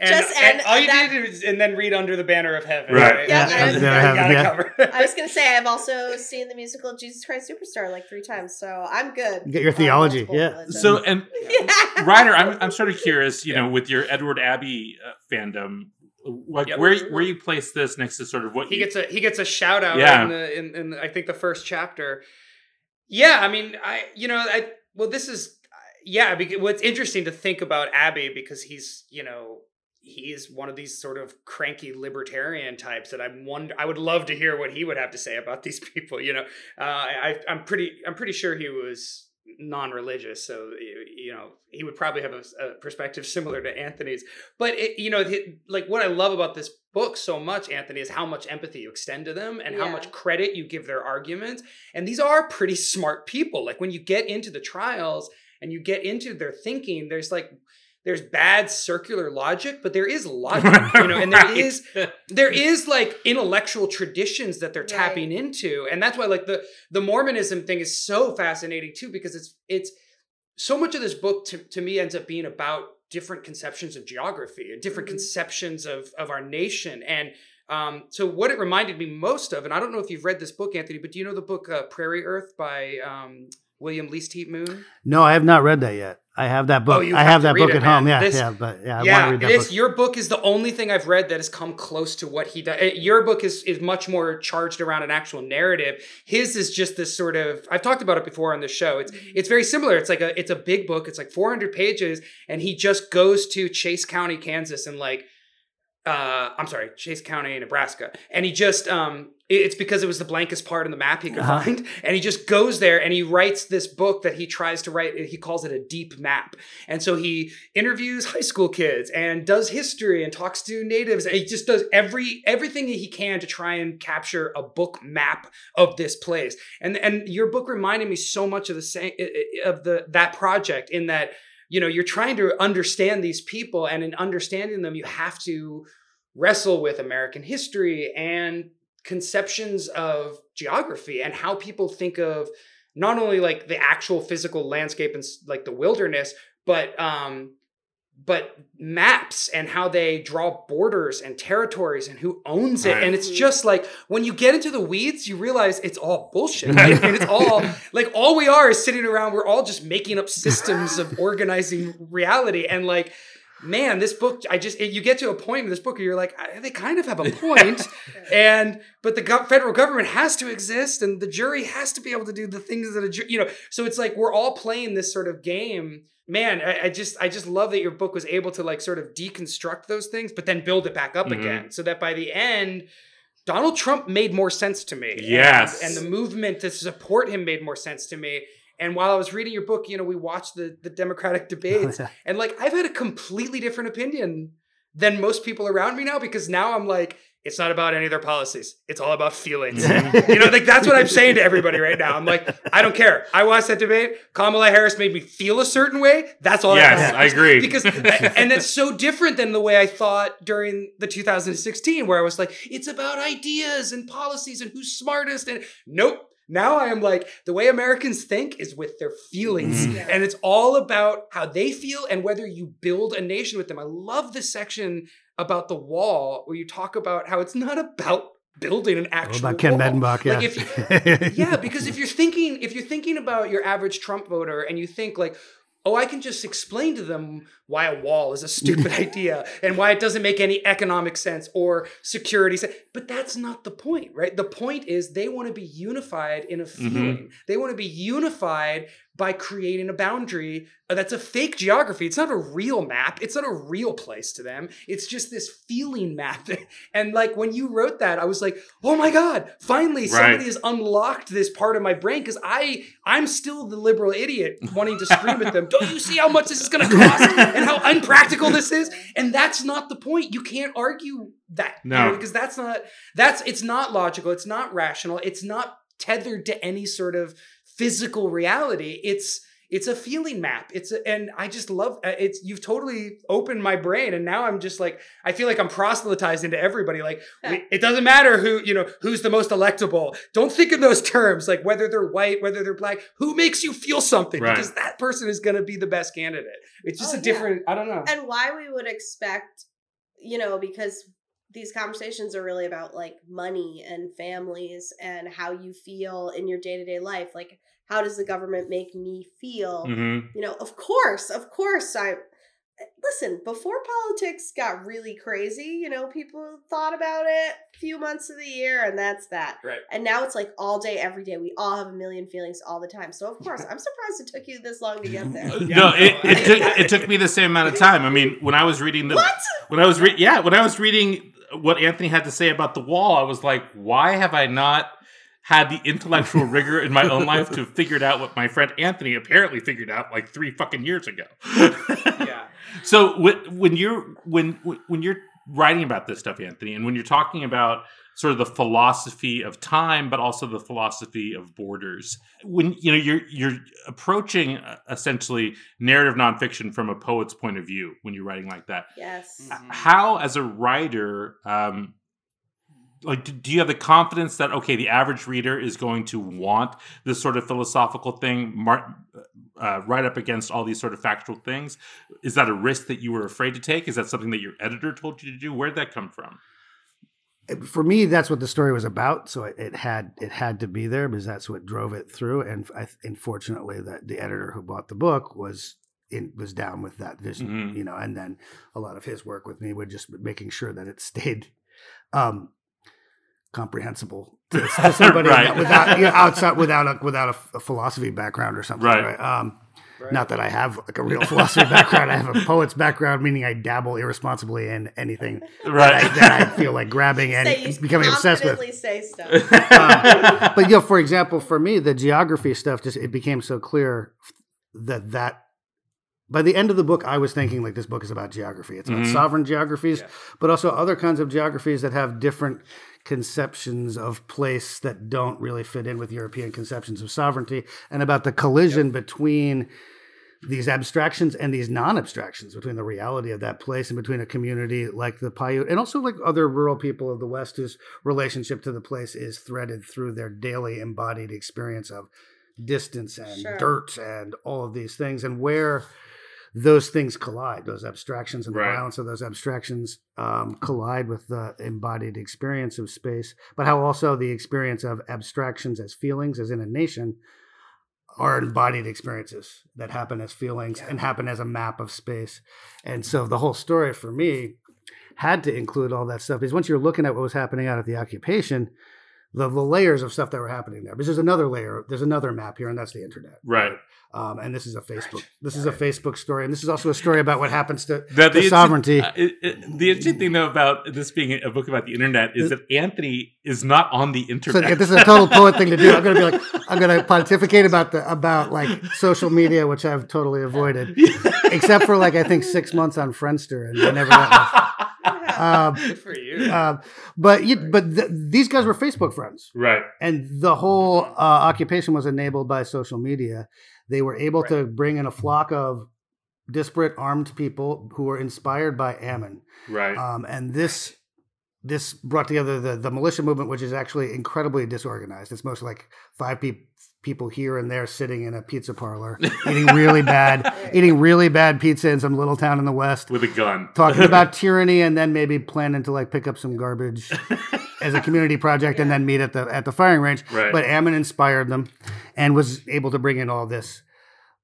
And, Just- and and all you that- need is and then read Under the Banner of Heaven. Right. Yeah, You I was- Yeah, it yeah. covered. I was gonna say I've also seen the musical Jesus Christ Superstar like three times, so I'm good. You get your theology, multiple yeah. religions. so, and yeah. Ryder, I'm I'm sort of curious, you know, with your Edward Abbey uh, fandom, like Yep. where where you place this next to sort of what he you, gets a he gets a shout out Yeah. in the in, in I think the first chapter. Yeah, I mean, I you know, I well, this is yeah. Because what's interesting to think about Abbey because he's you know he's one of these sort of cranky libertarian types that I'm wonder I would love to hear what he would have to say about these *laughs* people. You know, uh, I I'm pretty I'm pretty sure he was non-religious so you know he would probably have a, a perspective *laughs* similar to anthony's. But it, you know like what i love about this book so much anthony is how much empathy you extend to them and how much credit you give their arguments. And these are pretty smart people. Like when you get into the trials and you get into their thinking there's like there's bad circular logic but there is *laughs* logic you know and there Right. is there is like intellectual traditions that they're Right. tapping into and that's why like the the mormonism thing is so fascinating too because it's it's so much of this book to, to me ends up being about different conceptions of geography and different Mhm. conceptions of of our nation and um, so what it reminded me most of and i don't know if you've read this book anthony but do you know the book uh, PrairyErth by um, william least heat moon no, I have not read that yet. I have that book. Oh, you I have have to that read book it, at home. Yeah, This- yeah, but yeah, I yeah, want to read that it's book. your book is the only thing I've read that has come close to what he does. Your book is is much more charged around an actual narrative. His is just this sort of I've talked about it before on the show. It's it's very similar. It's like a it's a big book. It's like 400 pages, and he just goes to Chase County, Kansas, and like uh I'm sorry, Chase County, Nebraska. And he just um it- it's because it was the blankest part in the map he could Uh-huh. find. And he just goes there and he writes this book that he tries to write. He calls it a deep map. And so he interviews high school kids and does history and talks to natives. And he just does every everything that he can to try and capture a book map of this place. And and your book reminded me so much of the same of the that project in that you know you're trying to understand these people and in understanding them you have to wrestle with american history and conceptions of geography and how people think of not only like the actual physical landscape and like the wilderness but um but maps and how they draw borders and territories and who owns it Right. and it's just like when you get into the weeds you realize it's all bullshit *laughs* right? and it's all like all we are is sitting around we're all just making up systems of *laughs* organizing reality and like man this book i just you get to a point in this book where you're like I- they kind of have a point *laughs* and but the gov- federal government has to exist and the jury has to be able to do the things that a jury you know so it's like we're all playing this sort of game man I, I just i just love that your book was able to like sort of deconstruct those things but then build it back up Mhm. again so that by the end donald trump made more sense to me And- Yes. and, the movement to support him made more sense to me and while i was reading your book you know we watched the the democratic *laughs* oh, debates and like I've had a completely different opinion than most people around me now because now I'm like, it's not about any of their policies. It's all about feelings. *laughs* you know, like that's what I'm saying to everybody right now. I'm like, I don't care. I watched that debate. Kamala Harris made me feel a certain way. That's all yes, that I agree. Because and that's so different than the way I thought during the 2016, where I was like, it's about ideas and policies and who's smartest. And nope. Now I am like, the way Americans think is with their feelings. Mhm. And it's all about how they feel and whether you build a nation with them. I love this section about the wall where you talk about how it's not about building an What actual about Ken wall. Medenbach? Yeah. Like if you, yeah, because *laughs* if you're thinking if you're thinking about your average Trump voter and you think like, oh, I can just explain to them why a wall is a stupid *laughs* idea and why it doesn't make any economic sense or security sense. But that's not the point, right? The point is they want to be unified in a mm-hmm. feeling. They want to be unified by creating a boundary uh, that's a fake geography. It's not a real map. It's not a real place to them. It's just this feeling map. *laughs* and like when you wrote that, I was like, "Oh my god, finally somebody Right. has unlocked this part of my brain cuz I I'm still the liberal idiot wanting to scream at them. Don't you see how much this is going to cost and how unpractical this is? And that's not the point. You can't argue that. you No. know, because that's not that's it's not logical. It's not rational. It's not tethered to any sort of physical reality. It's it's a feeling map. It's a, and I just love uh, it's. You've totally opened my brain, and now I'm just like I feel like I'm proselytized into everybody. Like we- it doesn't matter who you know who's the most electable. Don't think in those terms. Like whether they're white, whether they're black. Who makes you feel something? Right. Because that person is going to be the best candidate. It's just Oh, a yeah. different. I don't know. and why we would expect you know because these conversations are really about like money and families and how you feel in your day-to-day life like how does the government make me feel? Mhm. you know of course of course i listen before politics got really crazy you know people thought about it a few months of the year and that's that. Right. and now it's like all day every day we all have a million feelings all the time. So of course i'm surprised it took you this long to get there. *laughs* No, it, it took it took me the same amount of time. I mean, when I was reading the what? when I was re- yeah when I was reading what Anthony had to say about the wall, I was like, why have I not had the intellectual *laughs* rigor in my own life to have figured out what my friend Anthony apparently figured out like three fucking years ago? yeah. *laughs* So when when you're when when you're writing about this stuff, Anthony, and when you're talking about sort of the philosophy of time, but also the philosophy of borders, when you know you're you're approaching uh, essentially narrative nonfiction from a poet's point of view when you're writing like that. yes. How, as a writer, um, like, do- you have the confidence that okay, the average reader is going to want this sort of philosophical thing, mar- uh, right up against all these sort of factual things? Is that a risk that you were afraid to take? Is that something that your editor told you to do? Where did that come from? for me that's what the story was about so it, it had it had to be there because that's what drove it through and I, unfortunately that the editor who bought the book was in was down with that vision Mhm. you know and then a lot of his work with me would just making sure that it stayed um comprehensible to, to *laughs* somebody Right. without you know, outside without a without a, a philosophy background or something Right. um Right. not that I have like a real philosophy background. I have a poet's background, meaning I dabble irresponsibly in anything that I, Right. that I feel like grabbing and say, becoming obsessed with. confidently say stuff. *laughs* Um, but you know, for example, for me, the geography stuff just it became so clear that that by the end of the book, I was thinking like this book is about geography. It's about Mhm. sovereign geographies, Yeah. but also other kinds of geographies that have different conceptions of place that don't really fit in with European conceptions of sovereignty, and about the collision between these abstractions and these non-abstractions between the reality of that place and between a community like the Paiute and also like other rural people of the West whose relationship to the place is threaded through their daily embodied experience of distance and Sure. dirt and all of these things and where those things collide those abstractions and the Right. violence of those abstractions um, collide with the embodied experience of space but how also the experience of abstractions as feelings as in a nation are embodied experiences that happen as feelings and happen as a map of space. And so the whole story for me had to include all that stuff because once you're looking at what was happening out at the occupation, the, the layers of stuff that were happening there. Because there's another layer, there's another map here, and that's the internet. Right. Um, and this is a Facebook. This is a Facebook story, and this is also a story about what happens to, That to the- sovereignty. uh, it- it- the interesting thing, though, about this being a book about the internet is that Anthony is not on the internet. if this is a total *laughs* poet thing to do. I'm gonna be like, I'm gonna pontificate about the about like social media, which I've totally avoided, *laughs* except for like I think six months on Friendster, and I never got. *laughs* Um, Good for you. um, but you, but th- these guys were Facebook friends, right. and the whole uh, occupation was enabled by social media. They were able to bring in a flock of disparate armed people who were inspired by Ammon. Right. Um, and this this brought together the, the militia movement, which is actually incredibly disorganized. It's mostly like five pe- people here and there sitting in a pizza parlor, *laughs* eating really bad, *laughs* eating really bad pizza in some little town in the west, With a gun. *laughs* talking about tyranny, and then maybe planning to like pick up some garbage as a community project, and then meet at the at the firing range. Right. But Ammon inspired them, and was able to bring in all this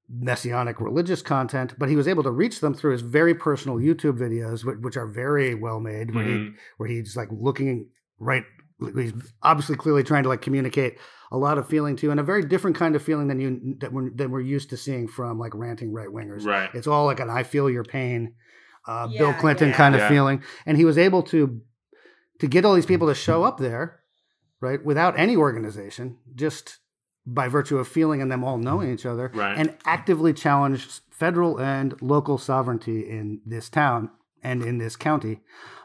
messianic religious content, but he was able to reach them through his very personal YouTube videos, which, are very well made, where, he, Mhm. where he's like looking right he's obviously clearly trying to like communicate a lot of feeling to, and a very different kind of feeling than you that we're than we're used to seeing from like ranting right wingers. Right. It's all like an "I feel your pain," uh, Yeah, Bill Clinton yeah. kind of Yeah. feeling, and he was able to to get all these people to show up there, right, without any organization, just by virtue of feeling and them all knowing each other, Right. and actively challenge federal and local sovereignty in this town and in this county.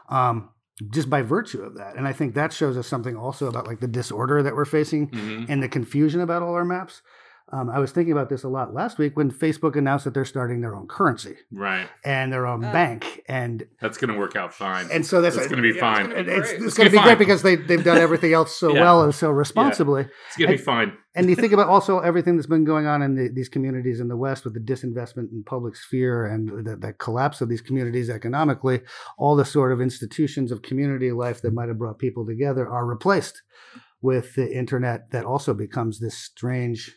Um, just by virtue of that. And I think that shows us something also about like the disorder that we're facing Mhm. and the confusion about all our maps. Um, I was thinking about this a lot last week when Facebook announced that they're starting their own currency Right. and their own Oh. bank, and That's going to work out fine. and so that's It's going to be Yeah, fine. it's gonna be great. it's It's going to gonna be great because they they've done everything else so Yeah. well and so responsibly. It's going to be fine. And you think about also everything that's been going on in the, these communities in the West with the disinvestment in public sphere and the, the collapse of these communities economically, all the sort of institutions of community life that might have brought people together are replaced with the internet that also becomes this strange.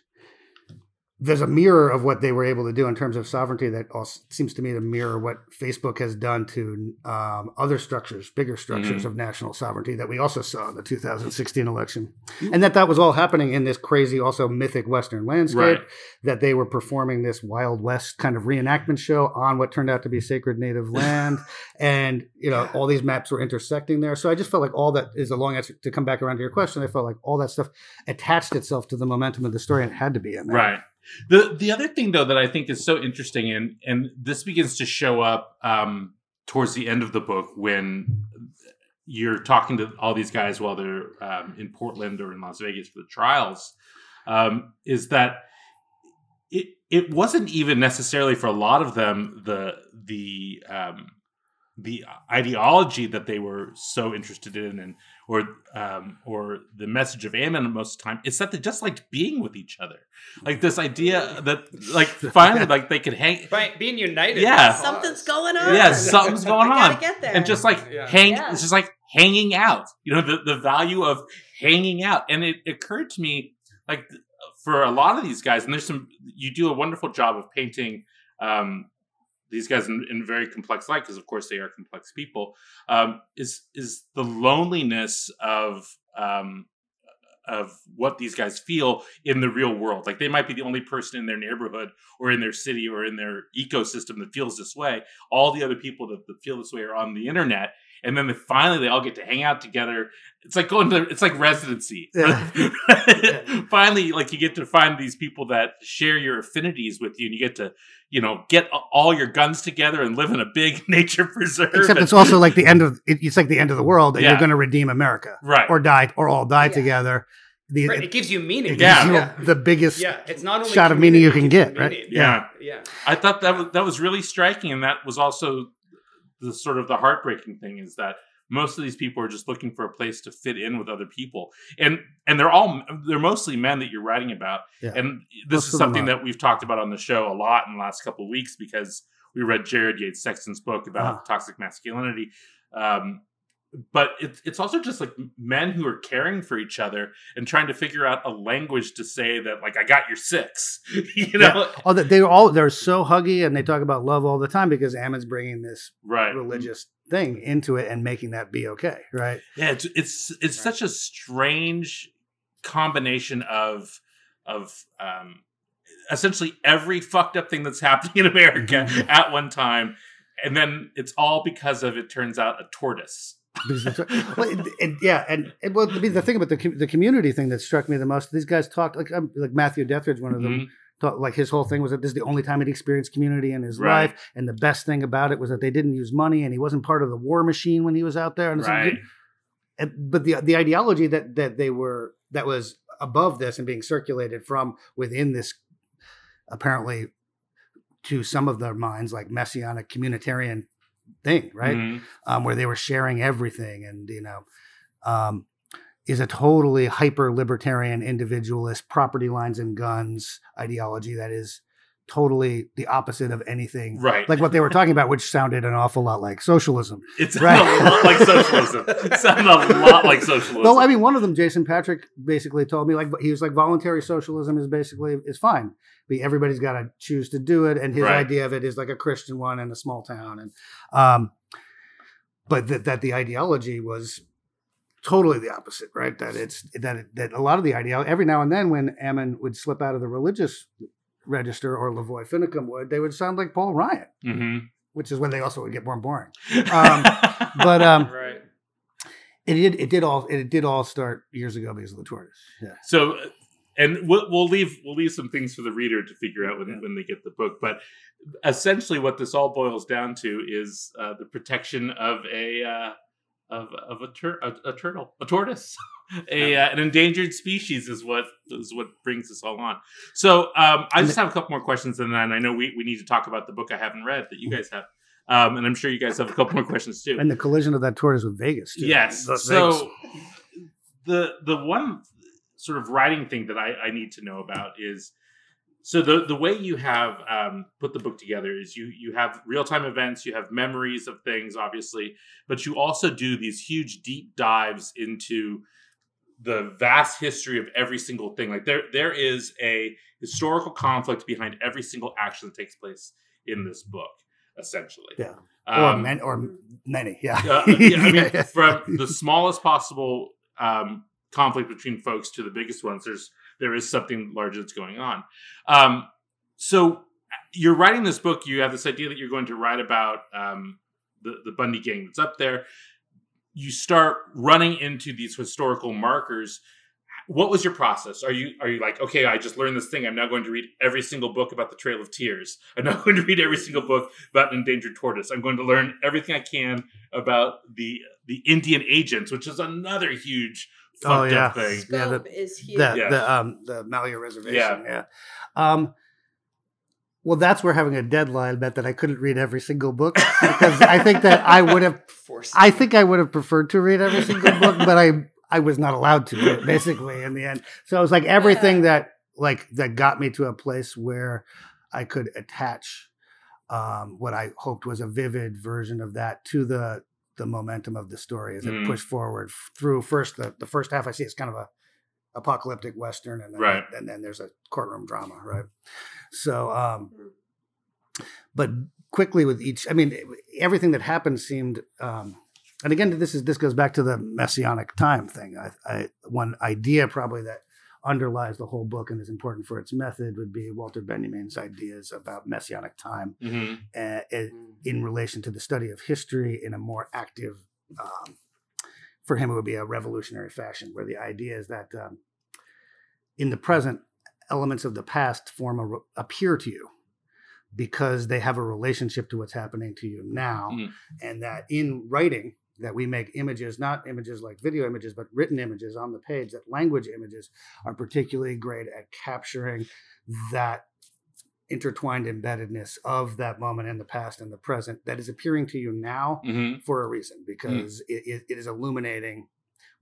There's a mirror of what they were able to do in terms of sovereignty that also seems to me to mirror what Facebook has done to um, other structures, bigger structures Mhm. of national sovereignty that we also saw in the 2016 election. And that that was all happening in this crazy also mythic western landscape Right. that they were performing this wild west kind of reenactment show on what turned out to be sacred native *laughs* land. And you know all these maps were intersecting there. So i just felt like all that is a long answer to come back around to your question. I felt like all that stuff attached itself to the momentum of the story and it had to be in there. Right. The the other thing though that I think is so interesting and and this begins to show up um, towards the end of the book when you're talking to all these guys while they're um, in Portland or in Las Vegas for the trials um, is that it it wasn't even necessarily for a lot of them the the um, the ideology that they were so interested in and or um, or the message of Ammon most of the time is that they just liked being with each other like this idea that like *laughs* finally like they could hang By being united. Yeah. Something's going on. yeah something's *laughs* going on get there. and just like Yeah. hang Yeah. it's just like hanging out you know the, the value of hanging out and it occurred to me like for a lot of these guys and there's some you do a wonderful job of painting um these guys in, in very complex light because of course they are complex people um is is the loneliness of um of what these guys feel in the real world. Like they might be the only person in their neighborhood or in their city or in their ecosystem that feels this way. All the other people that, that feel this way are on the internet. And then they, finally they all get to hang out together. It's like going to it's like residency. *laughs* Yeah. finally, like you get to find these people that share your affinities with you and you get to, you know, get all your guns together and live in a big *laughs* nature preserve. except and- it's also like the end of it's like the end of the world and Yeah. you're going to redeem america right. or die or all die Yeah. together the, Right, it, it gives you meaning. it Yeah. you yeah. the biggest Yeah, it's not only shot of meaning you can it gives get, right? meaning. Yeah. yeah. I thought that was, that was really striking, and that was also the sort of the heartbreaking thing is that most of these people are just looking for a place to fit in with other people, and and they're all they're mostly men that you're writing about, Yeah. and this Most is something that we've talked about on the show a lot in the last couple of weeks because we read Jared Yates Sexton's book about Ah. toxic masculinity. Um, but it's it's also just like men who are caring for each other and trying to figure out a language to say that like I got your six, *laughs* you know, oh that they all they're so huggy and they talk about love all the time because ammon's bringing this right? religious thing into it and making that be okay right Yeah, it's it's it's Right. such a strange combination of of um, essentially every fucked up thing that's happening in America at one time, and then it's all because of it turns out a tortoise. Well, yeah, and it, well, the the thing about the the community thing that struck me the most, these guys talked like um, like Matthew Dethridge, one of them, Mhm. thought like his whole thing was that this is the only time he'd experienced community in his Right. life, and the best thing about it was that they didn't use money, and he wasn't part of the war machine when he was out there, and it's like- Right. and- but the the ideology that that they were that was above this and being circulated from within this apparently to some of their minds like messianic communitarian thing right Mhm. um, where they were sharing everything and you know um, is a totally hyper libertarian individualist property lines and guns ideology that is totally the opposite of anything Right. like what they were talking about which sounded an awful lot like socialism *laughs* It sounded Right. a lot like socialism. *laughs* It sounded a lot like socialism. Well, I mean, one of them, Jason Patrick, basically told me like he was like voluntary socialism is basically is fine. But everybody's got to choose to do it, and his Right. idea of it is like a Christian one in a small town, and um, but that that the ideology was totally the opposite, right? That it's that it, that a lot of the idea every now and then when Ammon would slip out of the religious register or Lavoy Finicum would, they would sound like Paul Ryan, hmm which is when they also would get more boring. *laughs* Um, but um, Right. it did it did all it did all start years ago because of the tortoise. Yeah. So, uh, and we'll, we'll leave we'll leave some things for the reader to figure out when, Yeah. when they get the book. But essentially, what this all boils down to is uh, the protection of a uh, of of a, tur- a, a turtle, a tortoise, *laughs* a uh, an endangered species is what is what brings us all on. So, um, I just have a couple more questions, and then I know we we need to talk about the book I haven't read that you guys have. Um, and I'm sure you guys have a couple more questions too. And the collision of that tortoise with Vegas. Too. Yes. Las So Vegas. the the one sort of writing thing that I, I need to know about is so the the way you have um, put the book together is you you have real time events, you have memories of things, obviously, but you also do these huge deep dives into the vast history of every single thing. Like there there is a historical conflict behind every single action that takes place in this book, essentially. Yeah. Um, or many, or many, yeah. uh, yeah, I mean, *laughs* from the smallest possible um, conflict between folks to the biggest ones, there's there is something larger that's going on. Um, so you're writing this book. You have this idea that you're going to write about um, the the Bundy gang that's up there. You start running into these historical markers. What was your process? Are you are you like okay? I just learned this thing. I'm now going to read every single book about the Trail of Tears. I'm now *laughs* going to read every single book about an endangered tortoise. I'm going to learn everything I can about the the Indian agents, which is another huge Oh, yeah. up thing. Scope Yeah, the- is huge. the Yeah. the um the Malheur Reservation. Yeah. Yeah. Um well that's where having a deadline meant that I couldn't read every single book because I think that I would have *laughs* Force. I think I would have preferred to read every single book, but I I was not allowed to basically in the end. So it was like everything that like that got me to a place where I could attach um, what I hoped was a vivid version of that to the the momentum of the story as it Mm. pushed forward through first the, the first half I see it's kind of a apocalyptic western and then Right. and then there's a courtroom drama right so um but quickly with each i mean everything that happened seemed um and again this is this goes back to the messianic time thing i, I one idea probably that underlies the whole book and is important for its method would be walter benjamin's ideas about messianic time hmm uh, in relation to the study of history in a more active um, for him it would be a revolutionary fashion where the idea is that um, in the present elements of the past form a, appear to you because they have a relationship to what's happening to you now Mm. and that in writing that we make images not images like video images but written images on the page that language images are particularly great at capturing that intertwined embeddedness of that moment in the past and the present that is appearing to you now hmm for a reason because it, it, it is illuminating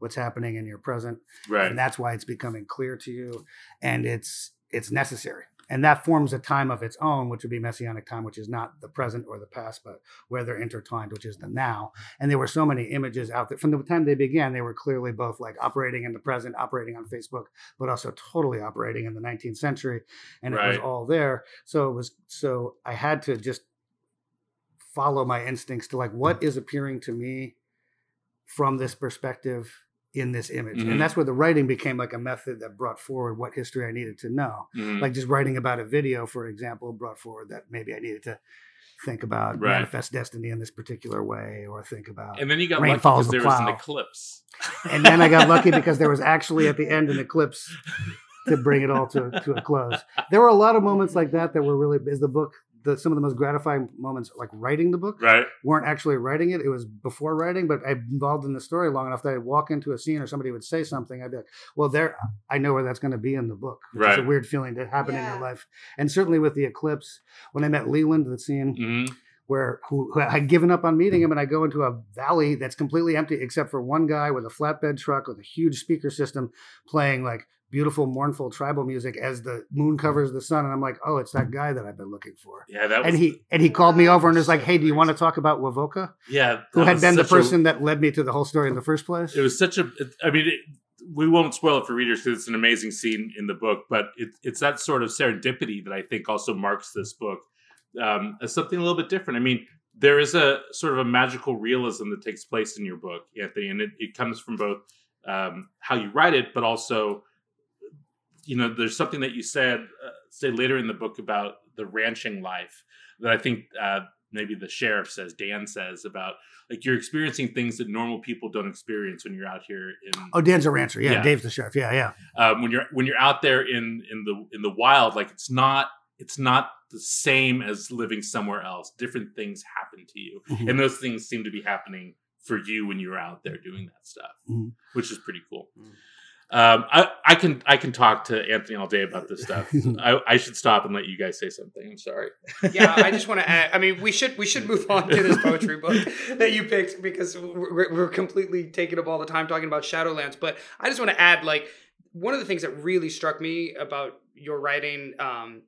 what's happening in your present Right. and that's why it's becoming clear to you and it's it's necessary and that forms a time of its own which would be messianic time which is not the present or the past but where they're intertwined which is the now. And there were so many images out there. From the time they began they were clearly both like operating in the present operating on facebook but also totally operating in the 19th century and it was all there. So it was so i had to just follow my instincts to like what is appearing to me from this perspective in this image Mhm. and that's where the writing became like a method that brought forward what history i needed to know Mhm. like just writing about a video for example brought forward that maybe i needed to think about Right. manifest destiny in this particular way or think about and then you got Rain lucky follows because the there was an eclipse. and then i got lucky because there was *laughs* actually at the end an eclipse to bring it all to, to a close there were a lot of moments like that that were really is the book the, some of the most gratifying moments like writing the book Right. weren't actually writing it. It was before writing, but I'm involved in the story long enough that I'd walk into a scene or somebody would say something. I'd be like, well, there, I know where that's going to be in the book. Which is a weird feeling to happen in Yeah. your life. And certainly with the eclipse, when I met Leland, the scene hmm where who, who had given up on meeting him, and I go into a valley that's completely empty except for one guy with a flatbed truck with a huge speaker system playing like beautiful, mournful tribal music as the moon covers the sun. And I'm like, oh, it's that guy that I've been looking for. Yeah, that was. And he and he called me over and was like, "Hey, do you want to talk about Wovoka?" yeah, who had been the such a- person that led me to the whole story in the first place. it was such a i mean it, we won't spoil it for readers because it's an amazing scene in the book but it, it's that sort of serendipity that i think also marks this book um, as something a little bit different i mean there is a sort of a magical realism that takes place in your book, Anthony, and it, it comes from both um, how you write it, but also, you know, there's something that you said uh, say later in the book about the ranching life that I think uh, maybe the sheriff says, Dan says about like you're experiencing things that normal people don't experience when you're out here in Oh, Dan's a rancher. Yeah, Yeah. Dave's the sheriff. Yeah, yeah. um, when you're when you're out there in in the in the wild like it's not it's not the same as living somewhere else different things happen to you Mhm. and those things seem to be happening for you when you're out there doing that stuff Mhm. which is pretty cool Mm. Um, I, I can I can talk to Anthony all day about this stuff. *laughs* I, I should stop and let you guys say something. I'm sorry. yeah, I just want to add. I mean, we should we should move on to this poetry book *laughs* that you picked because we're, we're completely taking up all the time talking about Shadowlands. But I just want to add, like, one of the things that really struck me about your writing um,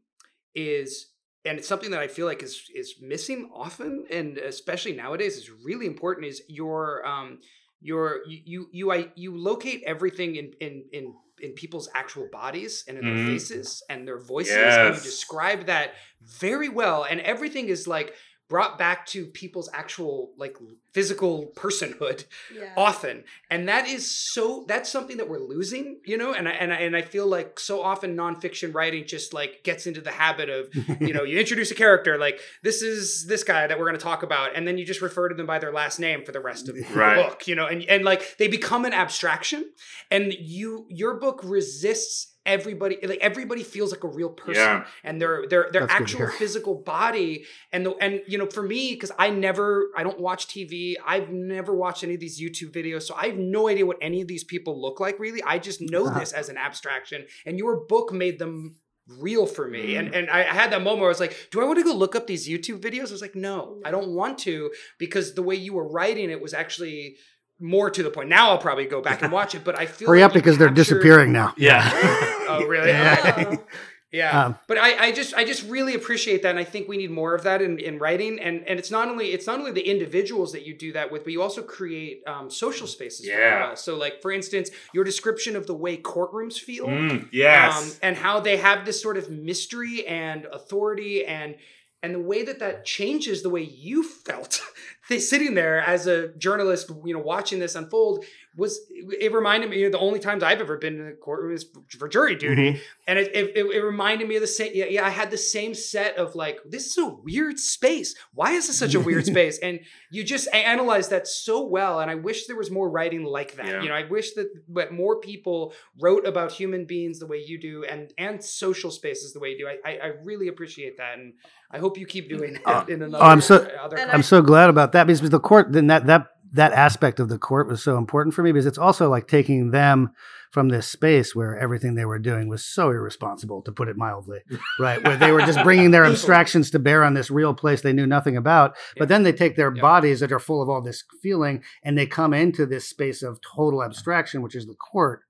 is, and it's something that I feel like is is missing often, and especially nowadays is really important. Is your um, your you you you, I, you locate everything in in in in people's actual bodies and in their Mhm. faces and their voices and you describe that very well and everything is like brought back to people's actual like physical personhood Yeah. often. And that is so that's something that we're losing you know? And I, and I, and I feel like so often nonfiction writing just like gets into the habit of you know *laughs* you introduce a character like this is this guy that we're going to talk about and then you just refer to them by their last name for the rest of the book you know? And and like they become an abstraction and you your book resists everybody like everybody feels like a real person Yeah. and their their their That's actual physical body and the and you know for me because I never I don't watch TV I've never watched any of these YouTube videos so I have no idea what any of these people look like really I just know Uh-huh. this as an abstraction and your book made them real for me Mm. and and I I had that moment where I was like do I want to go look up these YouTube videos I was like no I don't want to because the way you were writing it was actually more to the point now I'll probably go back and watch it but I feel Hurry like up you because they're disappearing now. Yeah. *laughs* oh really Yeah. *laughs* Yeah, Um, but I, I just I just really appreciate that, and I think we need more of that in, in writing. And and it's not only it's not only the individuals that you do that with, but you also create um, social spaces. very Yeah. well. So like for instance, your description of the way courtrooms feel. Mm, yes. Um, and how they have this sort of mystery and authority and and the way that that changes the way you felt *laughs* sitting there as a journalist you know watching this unfold was it reminded me you know, the only times I've ever been in a courtroom is for jury duty. Mm-hmm. And it, it, it, it reminded me of the same yeah, yeah I had the same set of like this is a weird space. Why is this such a weird *laughs* space? And you just a- analyze that so well and I wish there was more writing like that. Yeah. you know I wish that that more people wrote about human beings the way you do and and social spaces the way you do. I I, I really appreciate that and I hope you keep doing uh, that Oh, in another oh, I'm so- other I'm so glad about that because the court then that that that aspect of the court was so important for me because it's also like taking them from this space where everything they were doing was so irresponsible to put it mildly *laughs* right where they were just bringing their abstractions to bear on this real place they knew nothing about but then they take their Yeah. bodies that are full of all this feeling and they come into this space of total abstraction which is the court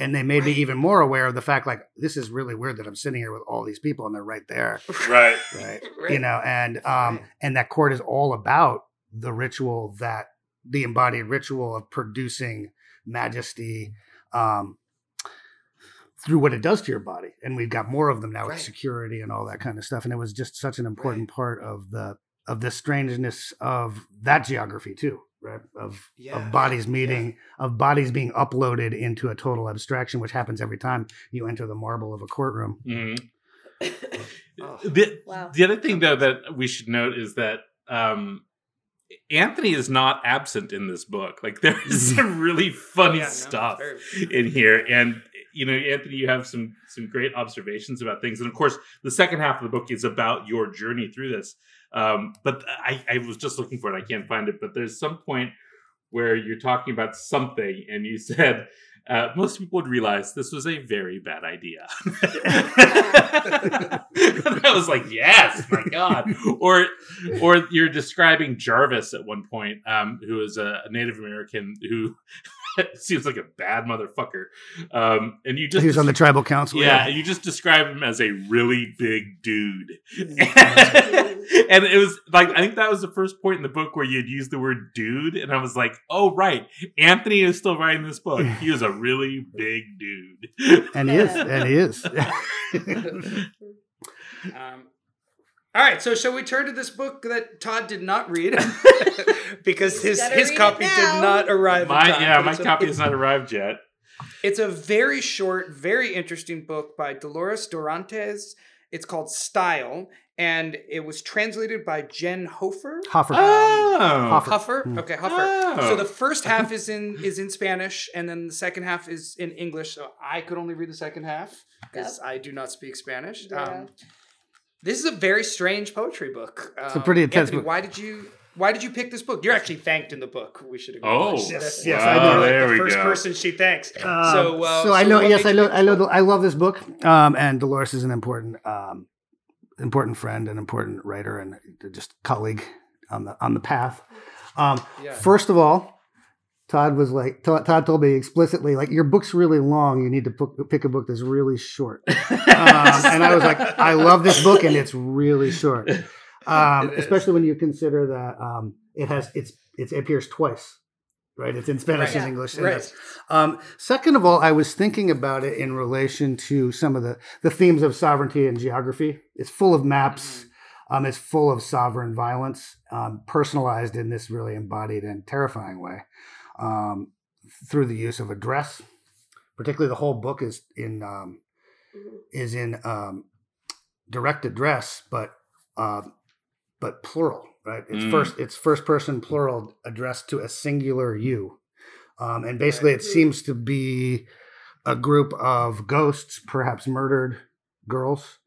and they made me even more aware of the fact like this is really weird that i'm sitting here with all these people and they're right there right. right *laughs* Right. you know and um Right. and that court is all about the ritual that the embodied ritual of producing majesty um through what it does to your body and we've got more of them now Right. with security and all that kind of stuff and it was just such an important part of the of the strangeness of that geography too right of Yeah. of bodies meeting of bodies being uploaded into a total abstraction which happens every time you enter the marble of a courtroom *coughs* Mhm. Oh. The, Wow. the other thing, though, that we should note is that um, Anthony is not absent in this book. Like, there is *laughs* some really funny Yeah, no, stuff very- in here, and you know, Anthony, you have some some great observations about things, and of course, the second half of the book is about your journey through this. Um, but I, I was just looking for it; I can't find it. But there's some point where you're talking about something, and you *laughs* said. Uh, most people would realize this was a very bad idea. *laughs* I was like, "Yes, my God!" Or, or you're describing Jarvis at one point, um, who is a Native American who *laughs* seems like a bad motherfucker, um, and you just he was on the tribal council yeah, you just describe him as a really big dude. *laughs* And it was like I think that was the first point in the book where you'd used the word dude, and I was like, oh right, Anthony is still writing this book. *laughs* He was a really big dude. and he is and he is um, All right, so shall we turn to this book that Todd did not read *laughs* because his his read copy did not arrive. My time, yeah, my it's a- copy has *laughs* not arrived yet. It's a very short, very interesting book by Dolores Dorantes. It's called Style, and it was translated by Jen Hofer. Hoffer. Oh, Hoffer. Huffer. Hmm. Okay, Huffer. Oh. So the first half is in is in Spanish, and then the second half is in English. So I could only read the second half because I do not speak Spanish. Yeah. Um, this is a very strange poetry book. Um, It's a pretty intense Anthony, book. Why did you Why did you pick this book? You're actually thanked in the book. We should. Oh, Yes, that. yes, Wow, I know. there the we first go. person she thanks. Um, so, uh, so I know. what Yes, I know. I know. book? I love this book. Um, and Dolores is an important, um, important friend, an important writer, and just colleague on the on the path. Um, Yeah. First of all, Todd was like, Todd Todd told me explicitly, like, your book's really long. You need to pick, pick a book that's really short. *laughs* Um, and I was like, I love this book, and it's really short. *laughs* Um, It especially when you consider that um, it has it's it's it appears twice, right? It's in Spanish Right. and. English. and Right. Um, second of all, I was thinking about it in relation to some of the the themes of sovereignty and geography. It's full of maps. Um, it's full of sovereign violence, um, personalized in this really embodied and terrifying way, um, through the use of address. Particularly, the whole book is in um, Mhm. is in um, direct address, but um, but plural, right? It's Mm. first it's first person plural addressed to a singular you, um, and basically it seems to be a group of ghosts, perhaps murdered girls,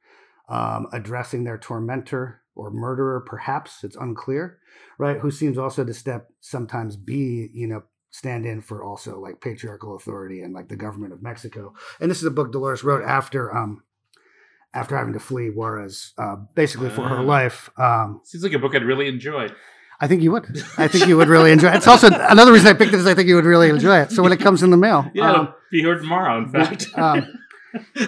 um, addressing their tormentor or murderer, perhaps it's unclear, right? Who seems also to step sometimes be you know stand in for also like patriarchal authority and like the government of Mexico. And this is a book Dolores wrote after um after having to flee Juarez, uh, basically for her life. Um, Seems like a book I'd really enjoy. I think you would. I think you would really enjoy it. It's also another reason I picked it is I think you would really enjoy it. So when it comes in the mail, *laughs* Yeah, um, it'll be here tomorrow. In fact, um,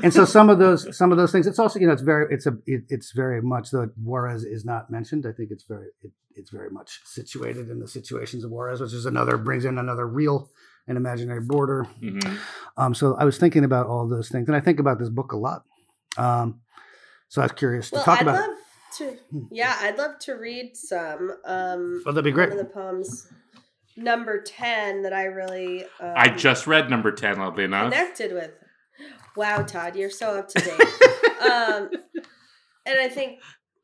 and so some of those some of those things. It's also you know it's very it's a it, it's very much though Juarez is not mentioned. I think it's very it, it's very much situated in the situations of Juarez, which is another brings in another real and imaginary border. Mhm. Um, so I was thinking about all those things, and I think about this book a lot. Um, so I was curious to talk I'd about. it. to. Yeah, I'd love to read some. Um, Well, that'd be great. One of the poems, number ten, that I really. Um, I just read number ten. Oddly enough, connected with. Wow, Todd, you're so up to date. *laughs* um, and I think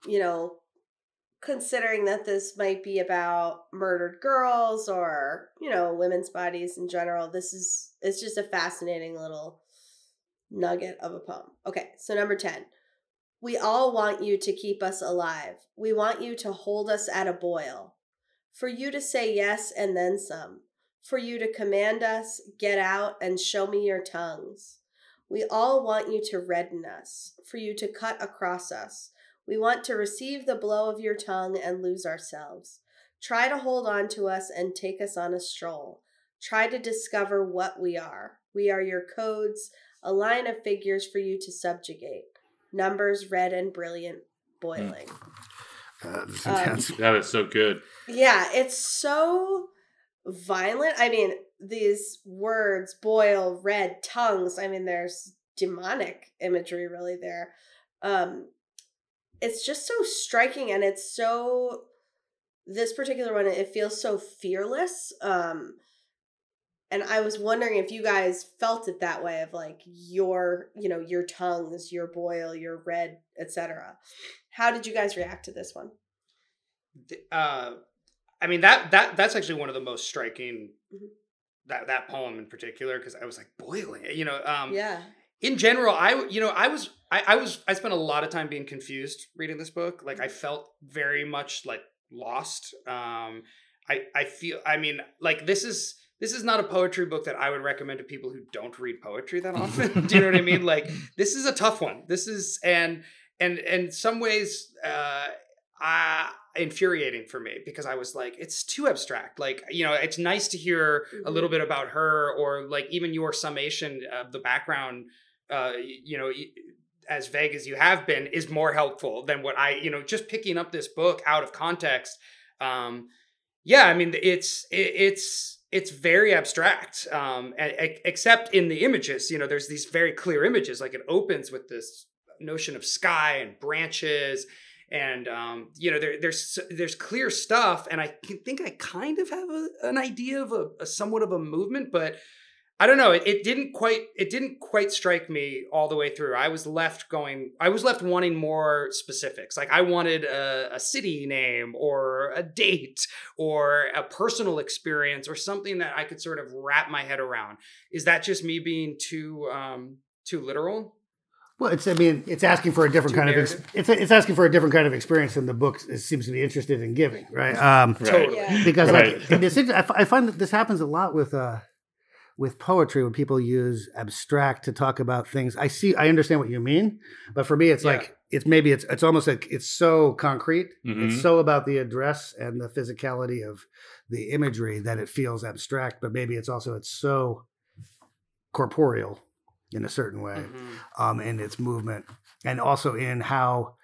you know, considering that this might be about murdered girls or you know women's bodies in general, this is it's just a fascinating little nugget of a poem. Okay, so number ten. We all want you to keep us alive. We want you to hold us at a boil. For you to say yes and then some. For you to command us, get out, and show me your tongues. We all want you to redden us, for you to cut across us. We want to receive the blow of your tongue and lose ourselves. Try to hold on to us and take us on a stroll. Try to discover what we are. We are your codes, a line of figures for you to subjugate. Numbers red and brilliant, boiling. Uh, *laughs* Um, that is so good. Yeah, it's so violent. I mean, these words boil, red, tongues. I mean, there's demonic imagery really there. Um it's just so striking and it's so this particular one it feels so fearless. Um and I was wondering if you guys felt it that way of like your, you know, your tongues, your boil, your red, etc. How did you guys react to this one? uh, I mean that that that's actually one of the most striking Mhm. That that poem in particular because I was like boiling. You know, um, yeah. in general, I you know I was I, I was I spent a lot of time being confused reading this book. Like I felt very much like lost. Um, I I feel I mean like this is this is not a poetry book that I would recommend to people who don't read poetry that often. *laughs* Do you know what I mean? Like this is a tough one. This is and and in some ways uh uh infuriating for me because I was like it's too abstract. Like you know it's nice to hear a little bit about her or like even your summation of the background uh you know as vague as you have been is more helpful than what I you know just picking up this book out of context um yeah I mean it's it, it's it's very abstract um except in the images you know there's these very clear images like it opens with this notion of sky and branches and um, you know there, there's there's clear stuff, and I think I kind of have a, an idea of a, a somewhat of a movement, but I don't know. It, it didn't quite. It didn't quite strike me all the way through. I was left going. I was left wanting more specifics. Like I wanted a, a city name or a date or a personal experience or something that I could sort of wrap my head around. Is that just me being too um, too literal? Well, it's I mean, it's asking for a different Too kind of ex- it's it's asking for a different kind of experience than the book seems to be interested in giving, right? Um, Right. Totally. Yeah. because Right. like and it's, I I find that this happens a lot with uh with poetry when people use abstract to talk about things. I see, I understand what you mean, but for me, it's Yeah. like it's maybe it's it's almost like it's so concrete. Mhm. It's so about the address and the physicality of the imagery that it feels abstract, but maybe it's also it's so corporeal in a certain way Mhm. um, in its movement, and also in how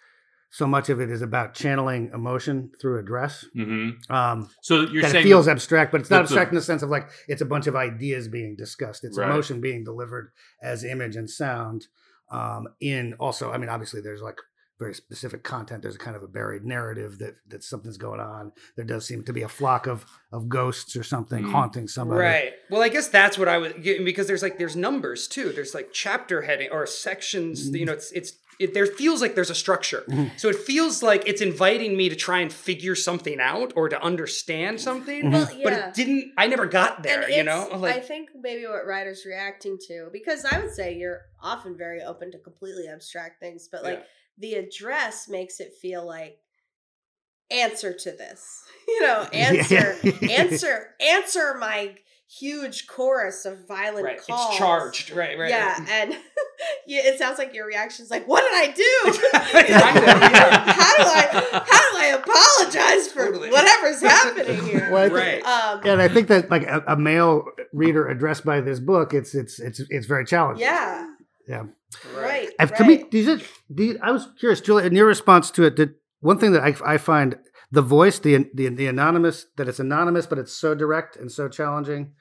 so much of it is about channeling emotion through address. hmm Um, So you're that it saying feels abstract, but it's not abstract in the sense of like it's a bunch of ideas being discussed. It's Right. emotion being delivered as image and sound. Um, in also, I mean, obviously, there's like very specific content. There's a kind of a buried narrative that that something's going on. There does seem to be a flock of of ghosts or something Mhm. haunting somebody. Right. Well, I guess that's what I was because there's like there's numbers too. There's like chapter heading or sections. Mm-hmm. You know, it's it's it there feels like there's a structure. Mhm. So it feels like it's inviting me to try and figure something out or to understand something. Well, yeah. But it didn't. I never got there. And You it's- know, I think maybe what Ryder's reacting to, because I would say you're often very open to completely abstract things, but like Yeah. The address makes it feel like answer to this. *laughs* You know, *laughs* answer, *laughs* answer, answer my huge chorus of violent right. calls. It's charged. Right. Right. yeah, right. and yeah, it sounds like your reaction is like, "What did I do? Kind of, how do I how do I apologize for Totally. whatever's happening here?" Well, I think- Right. Um, Yeah, and I think that like a, a male reader addressed by this book, it's it's it's it's very challenging. yeah, Yeah. right. I've, right. To me, do you, do you, I was curious, Julia, in your response to it, did one thing that I, I find the voice, the, the the anonymous, that it's anonymous, but it's so direct and so challenging,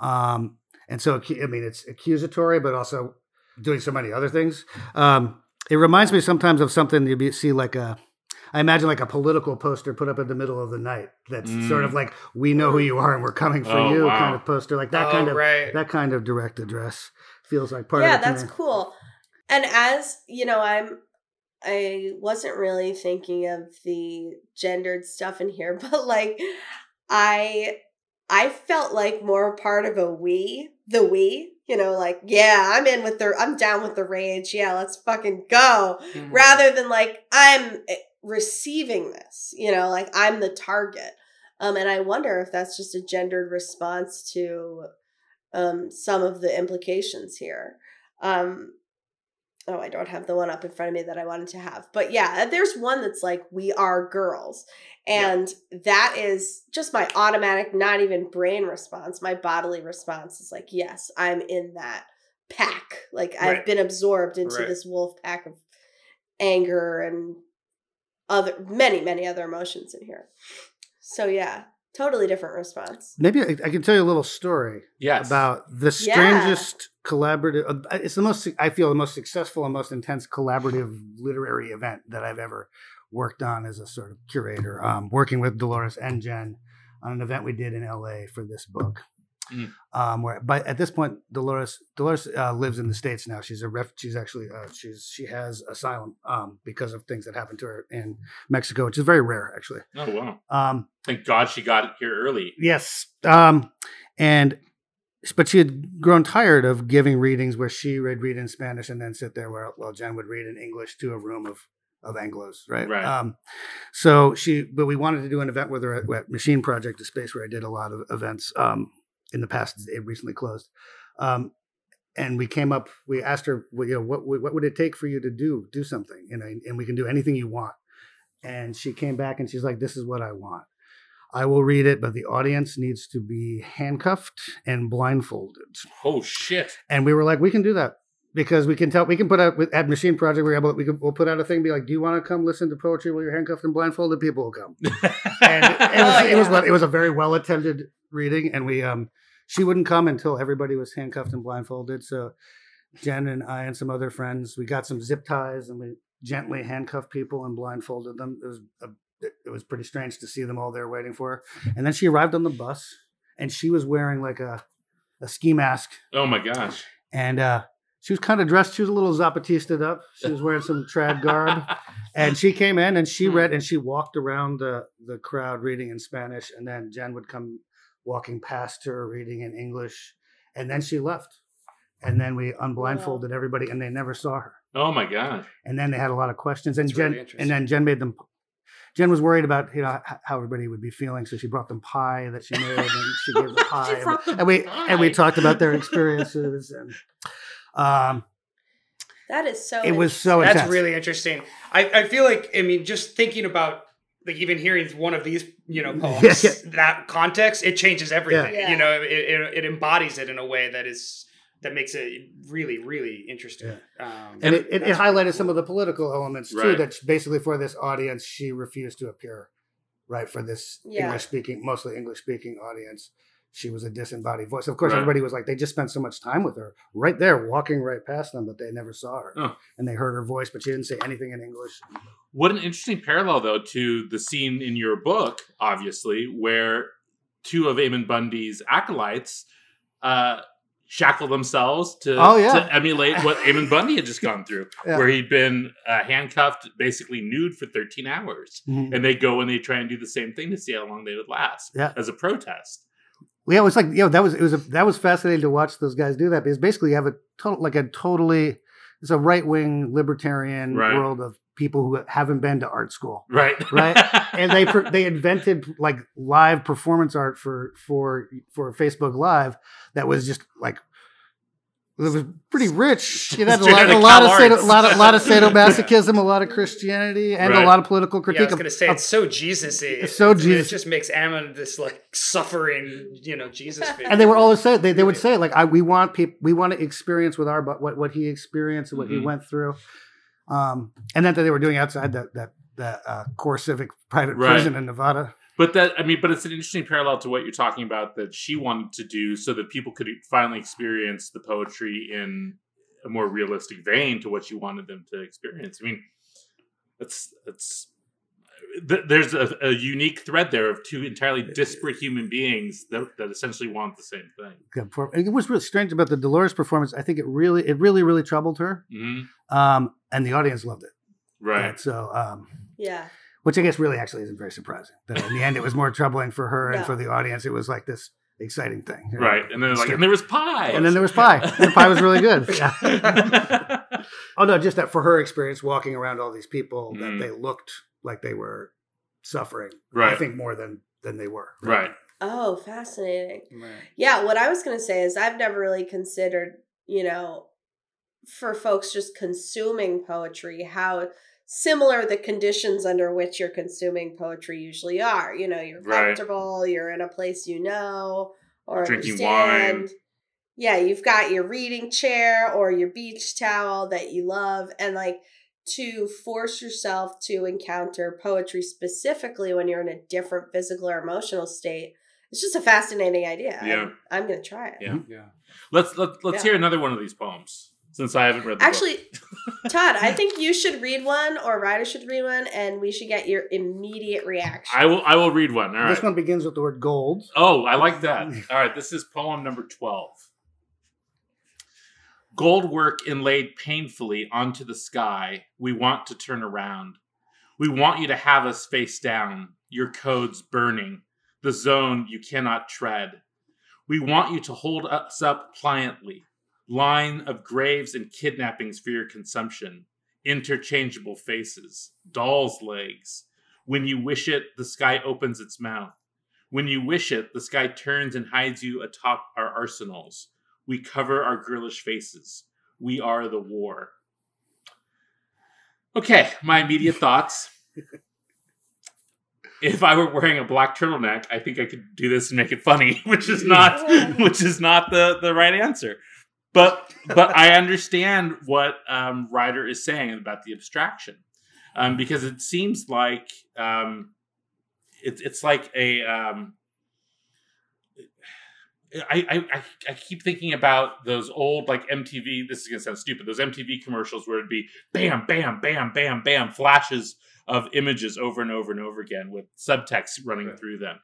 um, and so I mean, it's accusatory, but also doing so many other things. Um, it reminds me sometimes of something you see like a. I imagine like a political poster put up in the middle of the night. That's sort of Mm. like "We know who you are and we're coming for Oh, you" wow. kind of poster, like that Oh, kind of right. that kind of direct address feels like part yeah, of it. to that's cool. And as you know, I'm I wasn't really thinking of the gendered stuff in here, *laughs* but like I I felt like more part of a we, the we, you know, like, yeah, I'm in with the I'm down with the rage. Yeah, let's fucking go. Mhm. Rather than like I'm eh, receiving this, you know, like I'm the target. Um and I wonder if that's just a gendered response to um some of the implications here. Um oh, I don't have the one up in front of me that I wanted to have. But yeah, there's one that's like we are girls. And that is just my automatic not even brain response. My bodily response is like, yes, I'm in that pack. Like I've been absorbed into Right. this wolf pack of anger and other many many other emotions in here. So yeah, totally different response. Maybe I, I can tell you a little story yes. about the Yeah. strangest collaborative. uh, It's the most I feel the most successful and most intense collaborative literary event that I've ever worked on as a sort of curator. Um, working with Dolores and Jen on an event we did in LA for this book. Mm. Um, where, but at this point, Dolores Dolores uh, lives in the states now. She's a ref. She's actually uh, she's she has asylum um, because of things that happened to her in Mexico, which is very rare, actually. oh wow. Um, Thank God she got here early. Yes. Um, and but she had grown tired of giving readings where she would read in Spanish and then sit there where well Jen would read in English to a room of of Anglos, right? Right. Um, so she, but we wanted to do an event with her at, at Machine Project, a space where I did a lot of events um, in the past. It recently closed. Um, and we came up. We asked her, well, you know, what would- what would it take for you to do do something? You know, and we can do anything you want. And she came back and she's like, "This is what I want. I will read it, but the audience needs to be handcuffed and blindfolded." Oh shit. And we were like, "We can do that." Because we can tell, we can put out with at Machine Project, we're able, we can, we'll put out a thing, be like, "Do you want to come listen to poetry while you're handcuffed and blindfolded?" People will come, *laughs* and it, it was, Oh, it was yeah. what- it was a very well attended reading, and we um she wouldn't come until everybody was handcuffed and blindfolded. So Jen and I and some other friends, we got some zip ties and we gently handcuffed people and blindfolded them. It was a, it was pretty strange to see them all there waiting for her. And then she arrived on the bus, and she was wearing like a a ski mask, Oh my gosh. and uh, she was kind of dressed. She was a little Zapatista up. She was wearing some trad garb, *laughs* and she came in and she Hmm. read and she walked around the the crowd reading in Spanish, and then Jen would come walking past her reading in English, and then she left. And then we unblindfolded everybody, and they never saw her. Oh my gosh. And then they had a lot of questions, and That's Jen really and then Jen made them. Jen was worried about you know how everybody would be feeling, so she brought them pie that she made, and she gave *laughs* them pie. and- them and we and we talked about their *laughs* experiences, and um, That is so. it was so That's intense. really interesting. I, I feel like I mean just thinking about like even hearing one of these you know *laughs* poems Yeah, that context it changes everything. Yeah. You know it, it, it embodies it in a way that is that makes it really really interesting. Um, and it, it, it highlighted really some of the political elements too. Right. That basically for this audience, she refused to appear, right? For this Yeah. English speaking, mostly English speaking audience, she was a disembodied voice. Of course, Right. everybody was like, they just spent so much time with her, right there, walking right past them, but they never saw her, Oh. and they heard her voice, but she didn't say anything in English. What an interesting parallel, though, to the scene in your book, obviously, where two of Ammon Bundy's acolytes uh, shackle themselves to, Oh, yeah. to emulate what Ammon Bundy had just gone through, *laughs* Yeah. where he'd been uh, handcuffed, basically nude for 13 hours. And they go and they try and do the same thing to see how long they would last Yeah. as a protest. Yeah, it was like you know that was it was a, that was fascinating to watch those guys do that because basically you have a total like a totally it's a right wing libertarian Right. world of people who haven't been to art school. Right. Right. *laughs* and they they invented like live performance art for for for Facebook Live that was just like it was pretty rich. It had a lot, outta a lot of Cal sado, Arts. lot of lot of *laughs* sadomasochism, a lot of Christianity, and Right. a lot of political Yeah, I was gonna say it's so Jesus-y. It's so Jesus- It just makes Ammon this like suffering, you know, Jesus *laughs* figure. and they would always say they, they would say like I, we want people we want to experience with our but what what he experienced and what Mhm. he went through um and then that they were doing outside that that that uh, CoreCivic private Right. prison in nevada But that I mean, but it's an interesting parallel to what you're talking about that she wanted to do so that people could finally experience the poetry in a more realistic vein to what she wanted them to experience. I mean, that's that's th- there's a, a unique thread there of two entirely disparate human beings that, that essentially want the same thing. it was really strange about the dolores performance i think it really it really really troubled her hmm um and the audience loved it Right. And so um Yeah. Which i guess really actually isn't very surprising that in the end it was more troubling for her and No. for the audience it was like this exciting thing Right. And then like, and there was pie. and then there was pie and the pie was really good yeah. *laughs* Oh no, just that for her experience walking around all these people that mm-hmm. they looked like they were suffering. Right. I think more than than they were. Right. Oh, fascinating. Right. Yeah, what I was going to say is I've never really considered, you know, for folks just consuming poetry, how similar the conditions under which you're consuming poetry usually are. You know, you're Right. comfortable, you're in a place you know or Drinking understand. wine. Yeah, you've got your reading chair or your beach towel that you love and like to force yourself to encounter poetry specifically when you're in a different physical or emotional state. It's just a fascinating idea. Yeah. I'm, I'm going to try it. Yeah. Yeah. Let's let, let's Yeah. hear another one of these poems since I haven't read the book. Actually, *laughs* Todd, I think you should read one or Ryder should read one and we should get your immediate reaction. I will I will read one. All right. This one begins with the word gold. Oh, I like that. *laughs* All right, this is poem number 12. Gold work inlaid painfully onto the sky. We want to turn around. We want you to have us face down, your codes burning, the zone you cannot tread. We want you to hold us up pliantly, line of graves and kidnappings for your consumption, interchangeable faces, doll's legs. When you wish it, the sky opens its mouth. When you wish it, the sky turns and hides you atop our arsenals. We cover our girlish faces. We are the war. Okay, my immediate *laughs* thoughts. If I were wearing a black turtleneck, I think I could do this and make it funny, *laughs* which is not *laughs* which is not the, the right answer. But but I understand what um, Ryder is saying about the abstraction, um, because it seems like um, it's it's like a um, I, I I I keep thinking about those old like MTV. This is gonna sound stupid. Those MTV commercials where it'd be bam, bam, bam, bam, bam, flashes of images over and over and over again with subtext running Right. through them.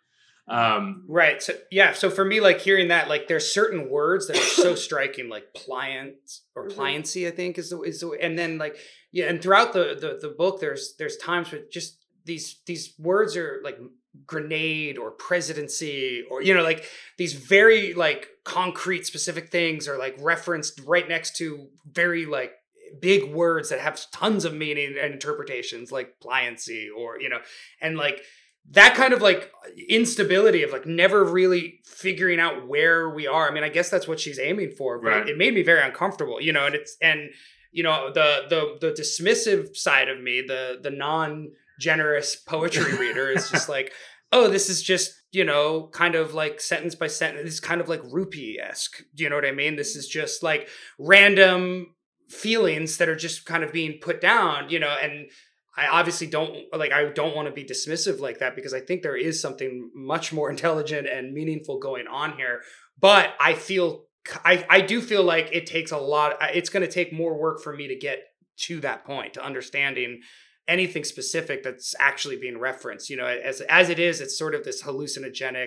Um, Right. So yeah. So for me, like hearing that, like there's certain words that are so *coughs* striking, like pliant or Mhm. pliancy, I think is the is the and then like yeah, and throughout the the, the book, there's there's times where just these these words are like grenade or presidency or you know like these very like concrete specific things are like referenced right next to very like big words that have tons of meaning and interpretations like pliancy or you know and like that kind of like instability of like never really figuring out where we are. I mean, I guess that's what she's aiming for, but Right. it made me very uncomfortable, you know, and it's and you know, the the the dismissive side of me, the the non-generous poetry *laughs* reader is just like, oh, this is just, you know, kind of like sentence by sentence. This is kind of like Rupi-esque. Do you know what I mean? This is just like random feelings that are just kind of being put down, you know, and I obviously don't like I don't want to be dismissive like that because I think there is something much more *laughs* intelligent and meaningful going on here. But I feel I I do feel like it takes a lot it's going to take more work for me to get to that point to understanding anything specific that's actually being referenced. You know, as as it is it's sort of this hallucinogenic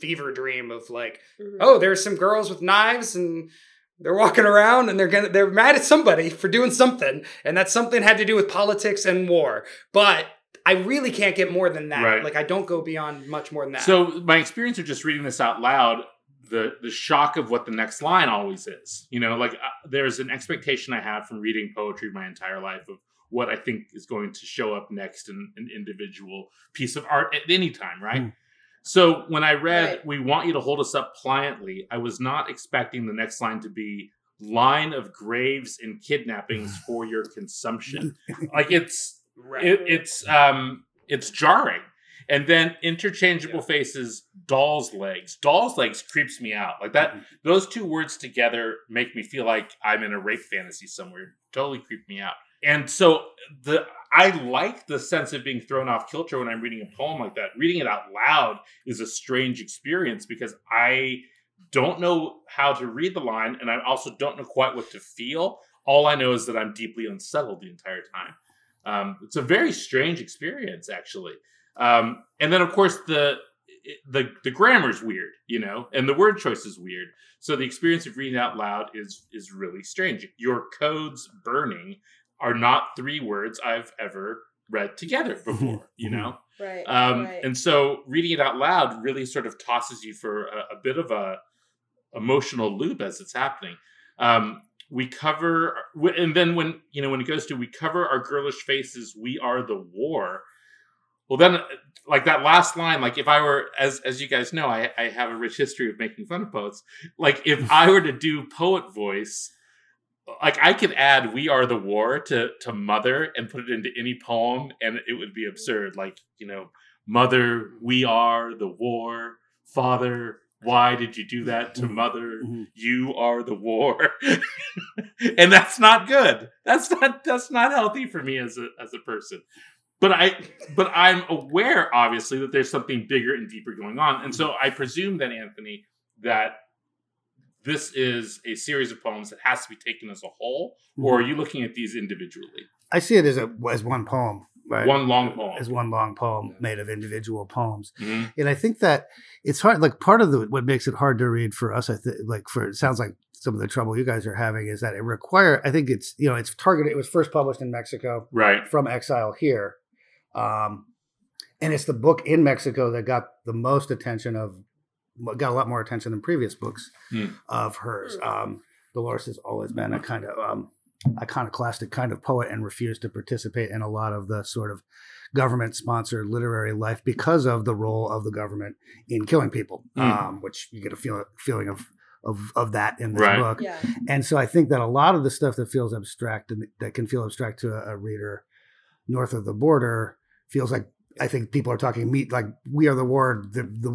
fever dream of like Mhm. oh, there's some girls with knives and they're walking around and they're gonna they're mad at somebody for doing something, and that something had to do with politics and war. But I really can't get more than that. Right. Like I don't go beyond much more than that. So my experience of just reading this out loud, the the shock of what the next line always is. You know, like uh, there's an expectation I have from reading poetry my entire life of what I think is going to show up next in an individual piece of art at any time, right? Mm. So when I read Right. "We want you to hold us up pliantly," I was not expecting the next line to be "line of graves and kidnappings *sighs* for your consumption." *laughs* like it's right. it, it's um it's jarring. And then interchangeable faces doll's legs. Doll's legs creeps me out. Like that those two words together make me feel like i'm in a rape fantasy somewhere. Totally creep me out and so the i like the sense of being thrown off kilter when i'm reading a poem like that reading it out loud is a strange experience because i don't know how to read the line and i also don't know quite what to feel all i know is that i'm deeply unsettled the entire time um, it's a very strange experience, actually. Um, and then, of course, the the the grammar's weird, you know, and the word choice is weird. So the experience of reading out loud is is really strange. Your codes burning are not three words I've ever read together *laughs* before, you know. *laughs* Right. Um, right. And so reading it out loud really sort of tosses you for a, a bit of a emotional loop as it's happening. Um, we cover, and then when you know when it goes to we cover our girlish faces, we are the war. Well, then, like that last line, like if I were, as as you guys know, I, I have a rich history of making fun of poets. Like if *laughs* I were to do poet voice, like I could add "We Are the War" to to Mother and put it into any poem, and it would be absurd. Like you know, Mother, we are the war. Father, why did you do that to Mhm. Mother? Mhm. You are the war, *laughs* and that's not good. That's not that's not healthy for me as a as a person. But I but I'm aware, obviously, that there's something bigger and deeper going on, and so I presume then, Anthony, that this is a series of poems that has to be taken as a whole, or are you looking at these individually? I see it as a as one poem, right? One long poem. as one long poem made of individual poems. Mhm. And I think that it's hard. Like part of the what makes it hard to read for us, I think, like for it sounds like some of the trouble you guys are having is that it require. I think it's you know it's targeted. It was first published in Mexico Right. from exile here, um, and it's the book in Mexico that got the most attention of got a lot more attention than previous books Hmm. of hers. Hmm. Um, Dolores has always been a kind of um, iconoclastic kind of poet and refused to participate in a lot of the sort of government sponsored literary life because of the role of the government in killing people, Hmm. um, which you get a feel, feeling of, of, of that in this Right. book. yeah. And so I think that a lot of the stuff that feels abstract and that can feel abstract to a, a reader north of the border feels like I think people are talking meat like we are the war the the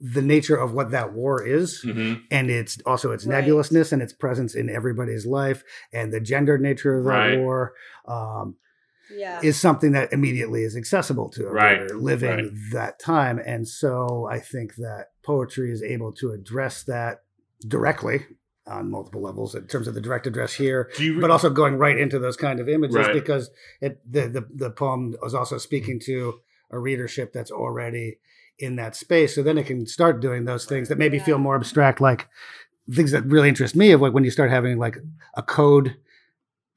the nature of what that war is Mhm. and it's also its Right. nebulousness and its presence in everybody's life and the gendered nature of that Right. war um Yeah. is something that immediately is accessible to a Right, reader living right. that time. And so I think that poetry is able to address that directly on multiple levels in terms of the direct address here, Do you but also going right into those kind of images Right. because it the, the the poem was also speaking to a readership that's already in that space. So then it can start doing those things that maybe feel more abstract, like things that really interest me of like when you start having like a code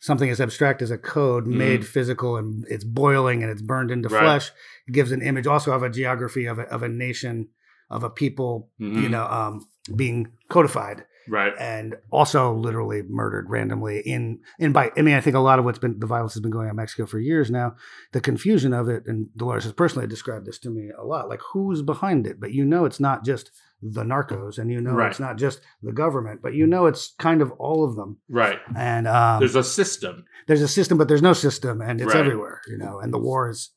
something as abstract as a code Mhm. made physical and it's boiling and it's burned into Right. flesh it gives an image also of a geography of a, of a nation of a people you Mhm. know um, being codified right? and also literally murdered randomly in in by I mean I think a lot of what's been the violence has been going on in Mexico for years now. The confusion of it, and Dolores has personally described this to me a lot. Like who's behind it? But you know it's not just the narcos, and you know Right. it's not just the government, but you know it's kind of all of them. Right. And um, There's a system. there's a system, but there's no system, and it's Right. everywhere. You know, and the war is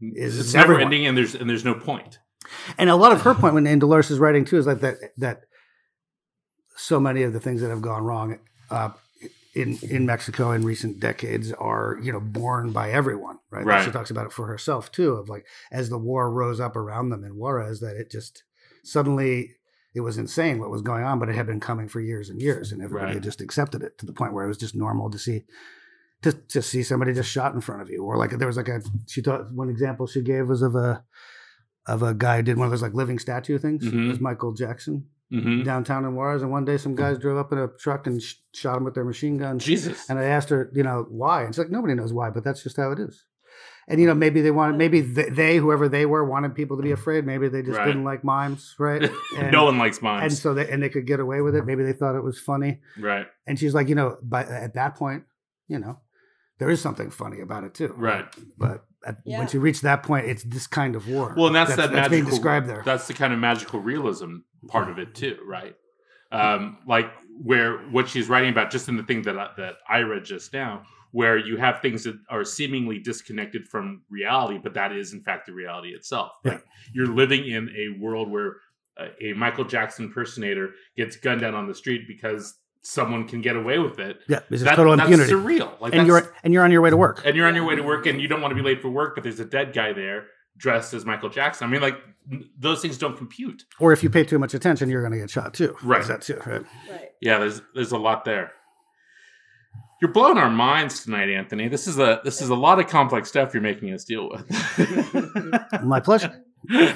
is It's never everyone. ending, and there's and there's no point. And a lot of her point when in Dolores' writing too is like that that so many of the things that have gone wrong uh, in in Mexico in recent decades are you know borne by everyone, right? Right. She talks about it for herself too, of like as the war rose up around them in Juarez, that it just suddenly it was insane what was going on, but it had been coming for years and years, and everybody Right. had just accepted it to the point where it was just normal to see. To, to see somebody just shot in front of you, or like there was like a she thought one example she gave was of a of a guy who did one of those like living statue things. Mhm. It was Michael Jackson hmm downtown in Juarez, and one day some guys drove up in a truck and sh- shot him with their machine guns. Jesus. And I asked her, you know, why? And she's like, nobody knows why, but that's just how it is. And you know, maybe they wanted, maybe they, they whoever they were, wanted people to be afraid. Maybe they just Right. didn't like mimes, right? *laughs* And, no one likes mimes, And so they and they could get away with it. Maybe they thought it was funny. right. And she's like, you know, but at that point, you know, there is something funny about it too. Right. But at, Yeah. once you reach that point, it's this kind of war. Well, and that's, that that's magical. being described there. That's the kind of magical realism part of it too, right? Um, like where what she's writing about, just in the thing that I, that I read just now, where you have things that are seemingly disconnected from reality, but that is in fact the reality itself. Yeah. Like you're living in a world where a, a Michael Jackson impersonator gets gunned down on the street because someone can get away with it. yeah, it's just That- total that's impunity. surreal. Like and that's, you're and you're on your way to work. and you're on your way to work and you don't want to be late for work, but there's a dead guy there dressed as Michael Jackson. I mean, like those things don't compute. Or if you pay too much attention, you're going to get shot too. Right. That too. Right. Right. Yeah, there's there's a lot there. You're blowing our minds tonight, Anthony. This is a this is a lot of complex stuff you're making us deal with. *laughs* My pleasure. *laughs* *laughs*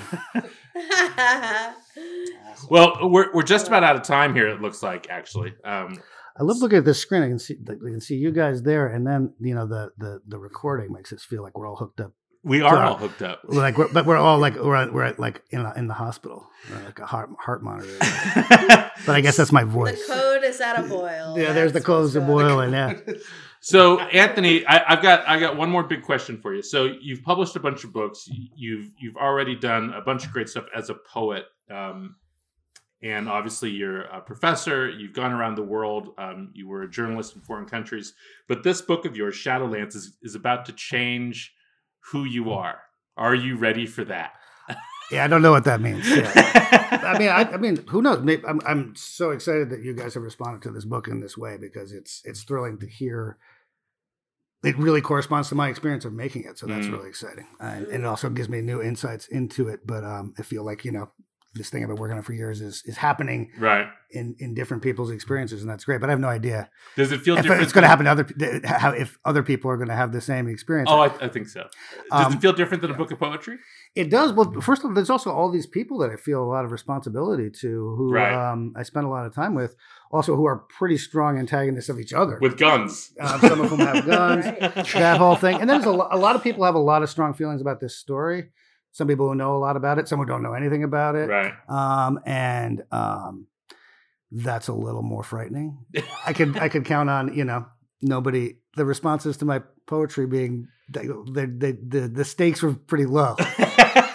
well, we're we're just about out of time here. It looks like actually. Um, I love looking at this screen. I can see I can see you guys there, and then you know the the the recording makes us feel like we're all hooked up. we are Yeah. all hooked up. Like, we're, but we're all like we're at, we're at, like in a, in the hospital, We're like a heart heart monitor. *laughs* but I guess that's my voice. the code is at a boil. Yeah, there's the That's clothes what's of going boiling. Yeah. *laughs* So, Anthony, I, I've got I got one more big question for you. So, you've published a bunch of books. You've you've already done a bunch of great stuff as a poet, um, and obviously you're a professor. You've gone around the world. Um, you were a journalist in foreign countries. But this book of yours, Shadowlands, is, is about to change who you are. Are you ready for that? *laughs* Yeah, I don't know what that means. Yeah. I mean, I, I *laughs* mean, who knows? Maybe, I'm I'm so excited that you guys have responded to this book in this way because it's it's thrilling to hear. It really corresponds to my experience of making it, so that's Mm. really exciting, and, and it also gives me new insights into it. But um, I feel like you know this thing I've been working on for years is is happening right. in in different people's experiences, and that's great. But I have no idea Does it feel if different? it's going to happen to other how if other people are going to have the same experience. Oh, I, I think so. Does Um, it feel different than a book of poetry? It does. Well, first of all, there's also all these people that I feel a lot of responsibility to, who Right. um, I spend a lot of time with, also who are pretty strong antagonists of each other. With guns. um, some of them have *laughs* guns, Right. that whole thing. And then there's a, lo- a lot of people have a lot of strong feelings about this story. Some people who know a lot about it, some who don't know anything about it. Right. Um, and um, that's a little more frightening. I could I could *laughs* count on you know nobody the responses to my poetry being they, they, they, the the stakes were pretty low. *laughs*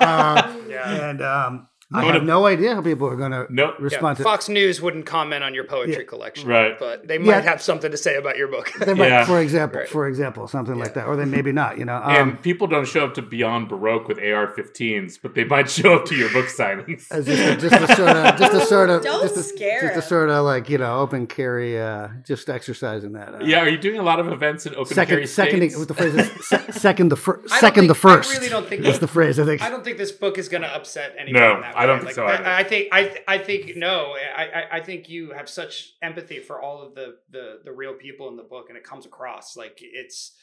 Uh, Yeah. and um, I wanna- have no idea how people are going to Nope. Yeah, respond to Fox News wouldn't comment on your poetry Yeah. collection, Right. But they might Yeah. have something to say about your book. They might, Yeah. for example, Right. for example, something like that, or they maybe not. You know, um, and people don't show up to Beyond Baroque with AR-15s, but they might show up to your book signings. just a, just a sort of, just a sort of, Don't just a, scare just a sort of like you know, open carry, uh, just exercising that. Uh, yeah, are you doing a lot of events in open carry Second, seconding, states? what the phrase is, *laughs* se- second the first, I don't second the think- I first. really don't think that's the phrase. I think. I don't think this book is going to upset anyone. No, in that I don't way. think so I- either. I, think I I think no. I, I I think you have such empathy for all of the the the real people in the book, and it comes across like it's.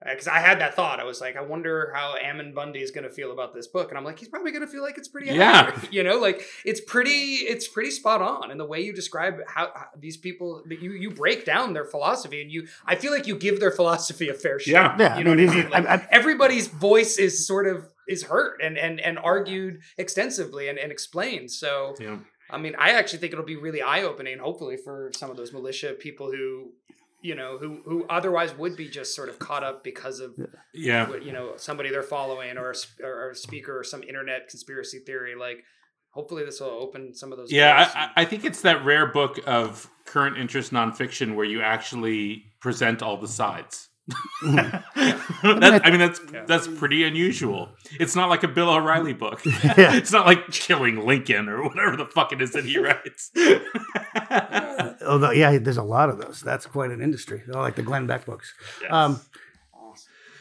Uh, because I had that thought, I was like, I wonder how Ammon Bundy is going to feel about this book, and I'm like, he's probably going to feel like it's pretty, Yeah. accurate, *laughs* you know, like it's pretty, it's pretty spot on, and the way you describe how, how these people, that you you break down their philosophy, and you, I feel like you give their *laughs* philosophy a fair shake. Yeah. Yeah, you know I mean, what I mean. Like, I- I- everybody's voice is sort of is heard and and and argued extensively and, and explained. So Yeah. I mean, I actually think it'll be really eye opening, hopefully, for some of those militia people who, you know, who who otherwise would be just sort of caught up because of Yeah. you know somebody they're following or a, or a speaker or some internet conspiracy theory. Like, hopefully, this will open some of those. Yeah. I I think it's that rare book of current interest nonfiction where you actually present all the sides. That- *laughs* I mean, that's Yeah. that's pretty unusual. It's not like a Bill O'Reilly book. *laughs* *laughs* Yeah. It's not like killing Lincoln or whatever the fuck it is that he writes. Although, yeah, there's a lot of those. That's quite an industry. They're like the Glenn Beck books. Yes. Um,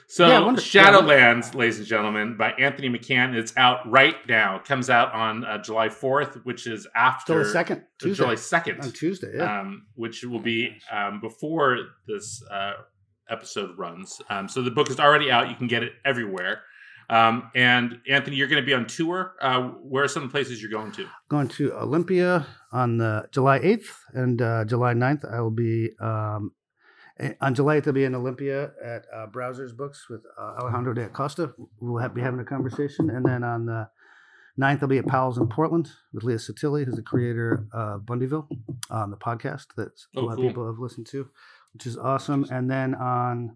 So, Yeah, I wonder- yeah, Shadowlands, ladies and gentlemen, by Anthony McCann. It's out right now. It comes out on uh, July 4th, which is after July second, uh, Tuesday, July 2nd. on Tuesday. Yeah. um, which will be um, before this uh, episode runs. Um, so the book is already out. You can get it everywhere. Um, and Anthony, you're going to be on tour. Uh, where are some of the places you're going to? going to Olympia on uh, July 8th and uh, July 9th. I will be um, on July 8th. I'll be in Olympia at uh, Browsers Books with uh, Alejandro de Acosta. We'll have, be having a conversation. And then on the 9th, I'll be at Powell's in Portland with Leah Sottile, who's the creator of Bundyville on the podcast that a Oh, lot cool. of people have listened to, which is awesome. And then on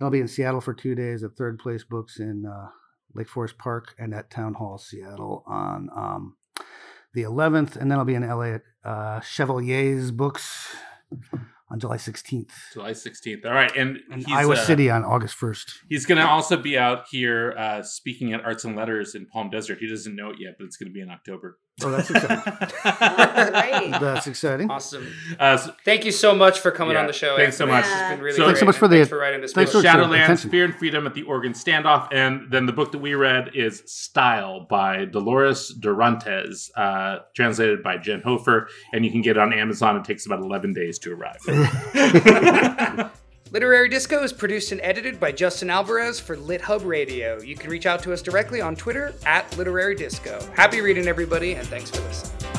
I'll be in Seattle for two days at Third Place Books in uh, Lake Forest Park and at Town Hall Seattle on um, the 11th, and then I'll be in LA at uh, Chevalier's Books on July 16th, July 16th. All right. And and he's, Iowa uh, City on August 1st. He's going to also be out here uh, speaking at Arts and Letters in Palm Desert. He doesn't know it yet, but it's going to be in October. Oh, that's exciting. Great. that's exciting. awesome. Uh, so Thank you so much for coming Yeah, on the show. thanks so Anthony. much. This has been really So- great, Thanks so much for the- thanks for writing this thanks book. for Shadowlands. Fear and Freedom at the Oregon Standoff. And then the book that we read is Style by Dolores Dorantes, uh, translated by Jen Hofer. And you can get it on Amazon. It takes about 11 days to arrive. *laughs* *laughs* Literary Disco is produced and edited by Justin Alvarez for Lit Hub Radio. You can reach out to us directly on Twitter at Literary Disco. Happy reading, everybody, and thanks for listening.